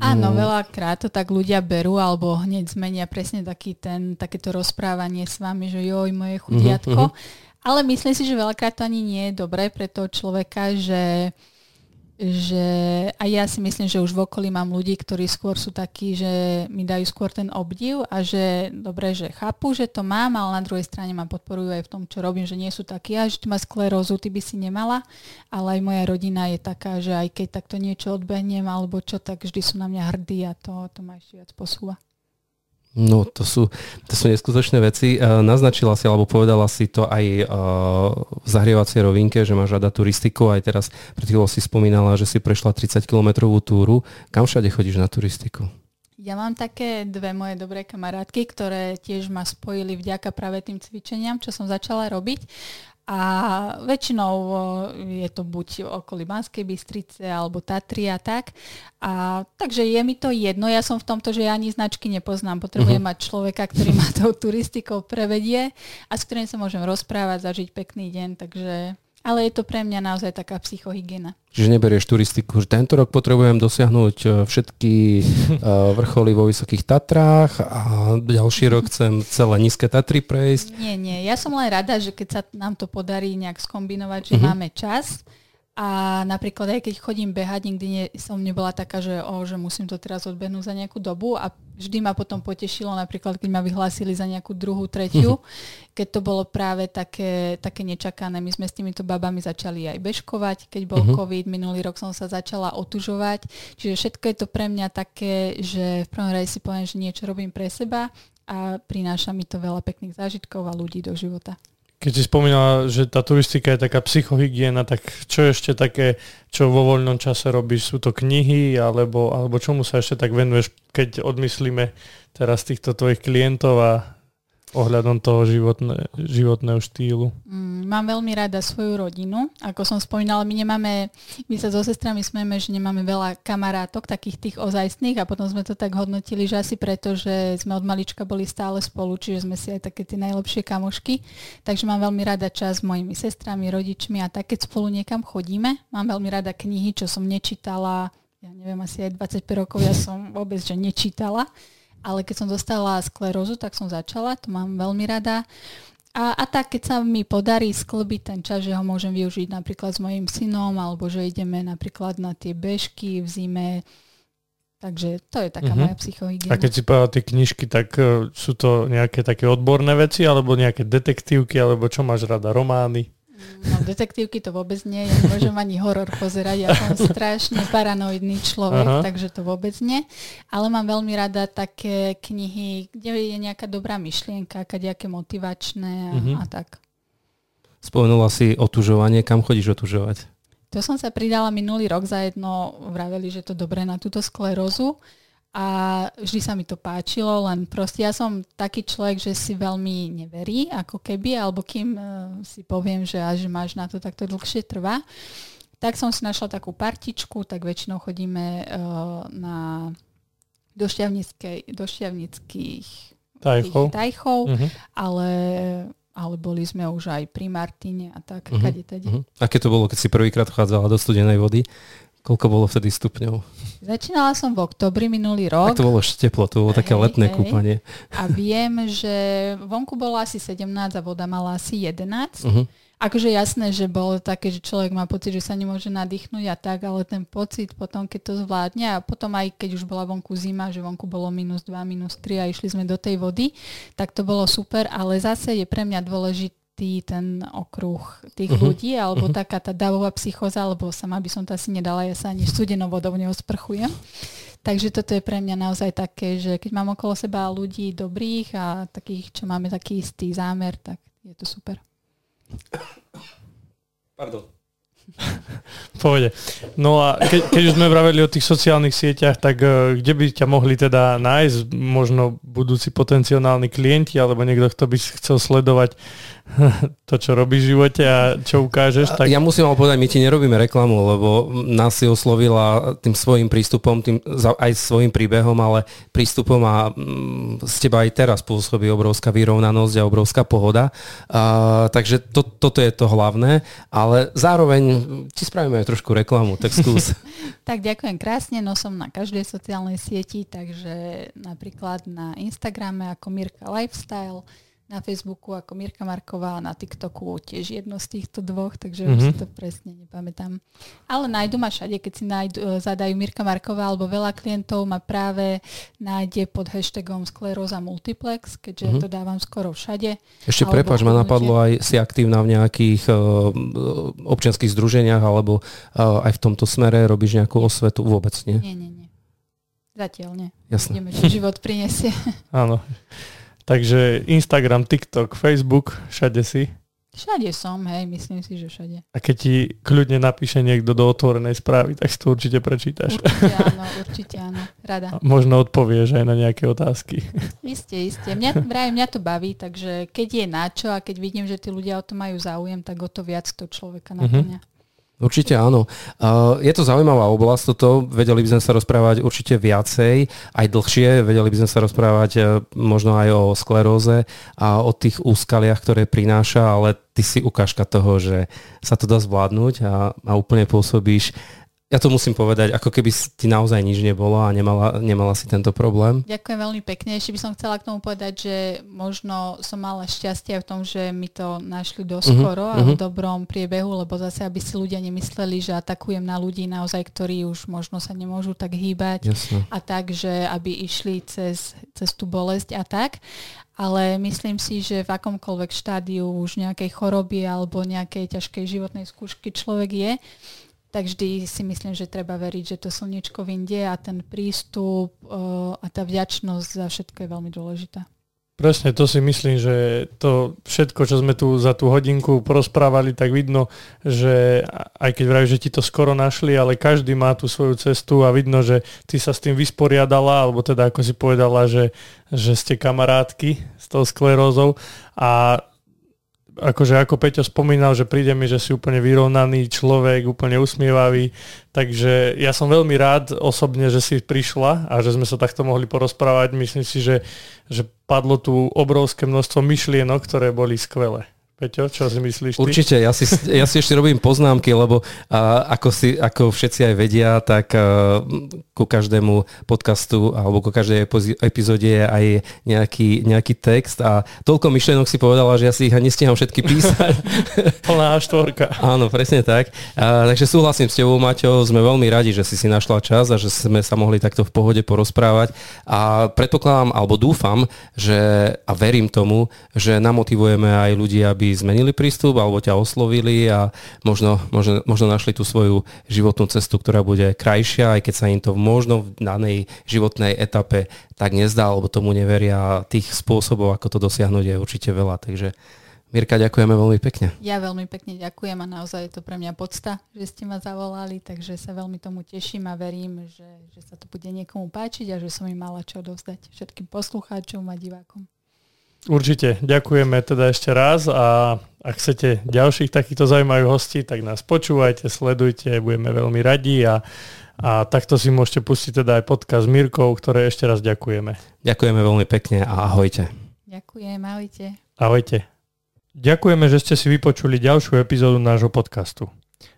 Áno, veľakrát to tak ľudia berú, alebo hneď zmenia presne taký ten, takéto rozprávanie s vami, že joj, moje chudiatko. Mm-hmm. Ale myslím si, že veľakrát to ani nie je dobré pre toho človeka, že že aj ja si myslím, že už v okolí mám ľudí, ktorí skôr sú takí, že mi dajú skôr ten obdiv a že dobre, že chápu, že to mám, ale na druhej strane ma podporujú aj v tom, čo robím, že nie sú takí, a že ty má sklerózu, ty by si nemala, ale aj moja rodina je taká, že aj keď takto niečo odbehnem alebo čo, tak vždy sú na mňa hrdí a to, to ma ešte viac posúva. No, to sú, to sú neskutočné veci. Uh, naznačila si, alebo povedala si to aj uh, v zahrievacej rovinke, že máš rada turistiku. Aj teraz pred chvíľou si spomínala, že si prešla 30-kilometrovú túru. Kam všade chodíš na turistiku? Ja mám také dve moje dobré kamarátky, ktoré tiež ma spojili vďaka práve tým cvičeniam, čo som začala robiť. A väčšinou je to buď okolí Banskej Bystrice alebo Tatry a tak. A, takže je mi to jedno, ja som v tomto, že ja ani značky nepoznám. Potrebujem uh-huh. mať človeka, ktorý ma tou turistikou prevedie a s ktorým sa môžem rozprávať, zažiť pekný deň. Takže ale je to pre mňa naozaj taká psychohygiena. Čiže neberieš turistiku, že tento rok potrebujem dosiahnuť e, všetky e, vrcholy vo Vysokých Tatrách a ďalší rok chcem celé nízke Tatry prejsť. Nie, nie. Ja som len rada, že keď sa nám to podarí nejak skombinovať, že uh-huh. máme čas, a napríklad aj keď chodím behať, nikdy nie, som nebola taká, že, oh, že musím to teraz odbehnúť za nejakú dobu a vždy ma potom potešilo, napríklad keď ma vyhlásili za nejakú druhú, tretiu, uh-huh. keď to bolo práve také, také nečakané. My sme s týmito babami začali aj bežkovať, keď bol uh-huh. COVID, minulý rok som sa začala otužovať, čiže všetko je to pre mňa také, že v prvom rade si poviem, že niečo robím pre seba a prináša mi to veľa pekných zážitkov a ľudí do života. Keď si spomínala, že tá turistika je taká psychohygiena, tak čo ešte také, čo vo voľnom čase robíš? Sú to knihy, alebo, alebo čomu sa ešte tak venuješ, keď odmyslíme teraz týchto tvojich klientov a ohľadom toho životné, životného štýlu? Mm, mám veľmi rada svoju rodinu. Ako som spomínala, my nemáme, my sa so sestrami smejeme, že nemáme veľa kamarátok, takých tých ozajstných a potom sme to tak hodnotili, že asi preto, že sme od malička boli stále spolu, čiže sme si aj také tie najlepšie kamošky. Takže mám veľmi rada čas s mojimi sestrami, rodičmi a tak, keď spolu niekam chodíme. Mám veľmi rada knihy, čo som nečítala, ja neviem, asi aj 25 rokov ja som vôbec, že nečítala ale keď som dostala sklerózu, tak som začala, to mám veľmi rada. A, a tak, keď sa mi podarí sklbiť ten čas, že ho môžem využiť napríklad s mojim synom, alebo že ideme napríklad na tie bežky v zime, Takže to je taká uh-huh. moja psychohygiena. A keď si povedal tie knižky, tak uh, sú to nejaké také odborné veci, alebo nejaké detektívky, alebo čo máš rada, romány? No detektívky to vôbec nie, ja nemôžem ani horor pozerať, ja som strašne paranoidný človek, Aha. takže to vôbec nie. Ale mám veľmi rada také knihy, kde je nejaká dobrá myšlienka, nejaké motivačné a, uh-huh. a tak. Spomenula si otužovanie, kam chodíš otužovať? To som sa pridala minulý rok za jedno, vraveli, že to dobré na túto sklerózu a vždy sa mi to páčilo, len proste ja som taký človek, že si veľmi neverí, ako keby, alebo kým uh, si poviem, že až máš na to, tak to dlhšie trvá. Tak som si našla takú partičku, tak väčšinou chodíme uh, na do, do šťavnických tajchov, tajchov uh-huh. ale ale boli sme už aj pri Martine a tak, uh-huh. kade Uh-huh. Aké to bolo, keď si prvýkrát chádzala do studenej vody? Koľko bolo vtedy stupňov? Začínala som v oktobri minulý rok. Tak to bolo teplo, to bolo také hej, letné hej. kúpanie. A viem, že vonku bolo asi 17 a voda mala asi 11. Uh-huh. Akože jasné, že bolo také, že človek má pocit, že sa nemôže nadýchnuť a tak, ale ten pocit potom, keď to zvládne a potom aj keď už bola vonku zima, že vonku bolo minus 2, minus 3 a išli sme do tej vody, tak to bolo super, ale zase je pre mňa dôležité tý, ten okruh tých uh-huh. ľudí, alebo uh-huh. taká tá davová psychoza, alebo sama by som to asi nedala, ja sa ani studenou vodou neosprchujem. Takže toto je pre mňa naozaj také, že keď mám okolo seba ľudí dobrých a takých, čo máme taký istý zámer, tak je to super. Pardon. Pôjde. No a ke, keď už sme vraveli o tých sociálnych sieťach, tak uh, kde by ťa mohli teda nájsť možno budúci potenciálni klienti alebo niekto, kto by chcel sledovať to, čo robíš v živote a čo ukážeš. Tak... Ja musím ale povedať, my ti nerobíme reklamu, lebo nás si oslovila tým svojim prístupom, tým, aj svojim príbehom, ale prístupom a mm, z teba aj teraz pôsobí obrovská vyrovnanosť a obrovská pohoda. A, takže to, toto je to hlavné, ale zároveň ti spravíme aj trošku reklamu, tak skús. tak ďakujem krásne, no som na každej sociálnej sieti, takže napríklad na Instagrame ako Mirka Lifestyle, na Facebooku ako Mirka Marková a na TikToku tiež jedno z týchto dvoch, takže mm-hmm. už si mhm. to presne nepamätám. Ale nájdu ma všade, keď si nájdu, e, zadajú Mirka Marková, alebo veľa klientov ma práve nájde pod hashtagom skleróza multiplex, keďže mm-hmm. to dávam skoro všade. Ešte prepáč, ma napadlo aj si aktívna v nejakých uh, občianských združeniach, alebo uh, aj v tomto smere robíš nejakú osvetu? Vôbec nie? Nie, nie, nie. Zatiaľ nie. Jasne. Ideme, čo život prinesie. Áno. Takže Instagram, TikTok, Facebook, všade si. Všade som, hej, myslím si, že všade. A keď ti kľudne napíše niekto do otvorenej správy, tak si to určite prečítaš. Určite áno, určite áno, rada. A možno odpovieš aj na nejaké otázky. Isté, isté. Mňa, vraj, mňa to baví, takže keď je na čo a keď vidím, že tí ľudia o to majú záujem, tak o to viac to človeka mhm. naplňa. Mm-hmm. Určite áno. Je to zaujímavá oblasť toto, vedeli by sme sa rozprávať určite viacej, aj dlhšie, vedeli by sme sa rozprávať e, možno aj o skleróze a o tých úskaliach, ktoré prináša, ale ty si ukážka toho, že sa to dá zvládnuť a, a úplne pôsobíš ja to musím povedať, ako keby ti naozaj nič nebolo a nemala, nemala si tento problém. Ďakujem veľmi pekne. Ešte by som chcela k tomu povedať, že možno som mala šťastie v tom, že mi to našli doskoro uh-huh, a v mhm. dobrom priebehu, lebo zase, aby si ľudia nemysleli, že atakujem na ľudí naozaj, ktorí už možno sa nemôžu tak hýbať Jasne. a tak, že aby išli cez, cez tú bolesť a tak ale myslím si, že v akomkoľvek štádiu už nejakej choroby alebo nejakej ťažkej životnej skúšky človek je, tak vždy si myslím, že treba veriť, že to slnečko vyndie a ten prístup uh, a tá vďačnosť za všetko je veľmi dôležitá. Presne, to si myslím, že to všetko, čo sme tu za tú hodinku prosprávali, tak vidno, že aj keď vrajú, že ti to skoro našli, ale každý má tú svoju cestu a vidno, že ty sa s tým vysporiadala, alebo teda ako si povedala, že, že ste kamarátky s tou sklerózou a akože ako Peťo spomínal, že príde mi, že si úplne vyrovnaný človek, úplne usmievavý, takže ja som veľmi rád osobne, že si prišla a že sme sa takto mohli porozprávať. Myslím si, že, že padlo tu obrovské množstvo myšlienok, ktoré boli skvelé. Peťo, čo si myslíš ty? Určite, ja si, ja si ešte robím poznámky, lebo a, ako, si, ako všetci aj vedia, tak a, ku každému podcastu alebo ku každej epizóde je aj nejaký, nejaký text a toľko myšlienok si povedala, že ja si ich ani nestiham všetky písať. Plná štvorka. Áno, presne tak. A, takže súhlasím s tebou, Maťo, sme veľmi radi, že si si našla čas a že sme sa mohli takto v pohode porozprávať a predpokladám, alebo dúfam, že a verím tomu, že namotivujeme aj ľudí, aby zmenili prístup alebo ťa oslovili a možno, možno, možno našli tú svoju životnú cestu, ktorá bude krajšia, aj keď sa im to možno v danej životnej etape tak nezdá, alebo tomu neveria. Tých spôsobov, ako to dosiahnuť je určite veľa. Takže Mirka, ďakujeme veľmi pekne. Ja veľmi pekne ďakujem a naozaj je to pre mňa podsta, že ste ma zavolali, takže sa veľmi tomu teším a verím, že, že sa to bude niekomu páčiť a že som im mala čo dostať všetkým poslucháčom a divákom. Určite, ďakujeme teda ešte raz a ak chcete ďalších takýchto zaujímavých hostí, tak nás počúvajte, sledujte, budeme veľmi radi a, a takto si môžete pustiť teda aj podcast s Mirkou, ktoré ešte raz ďakujeme. Ďakujeme veľmi pekne a ahojte. Ďakujem, ahojte. Ahojte. Ďakujeme, že ste si vypočuli ďalšiu epizódu nášho podcastu.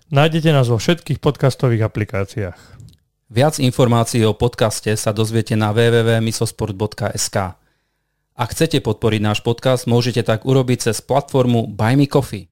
Nájdete nás vo všetkých podcastových aplikáciách. Viac informácií o podcaste sa dozviete na www.misosport.sk. Ak chcete podporiť náš podcast, môžete tak urobiť cez platformu Buy Me Coffee.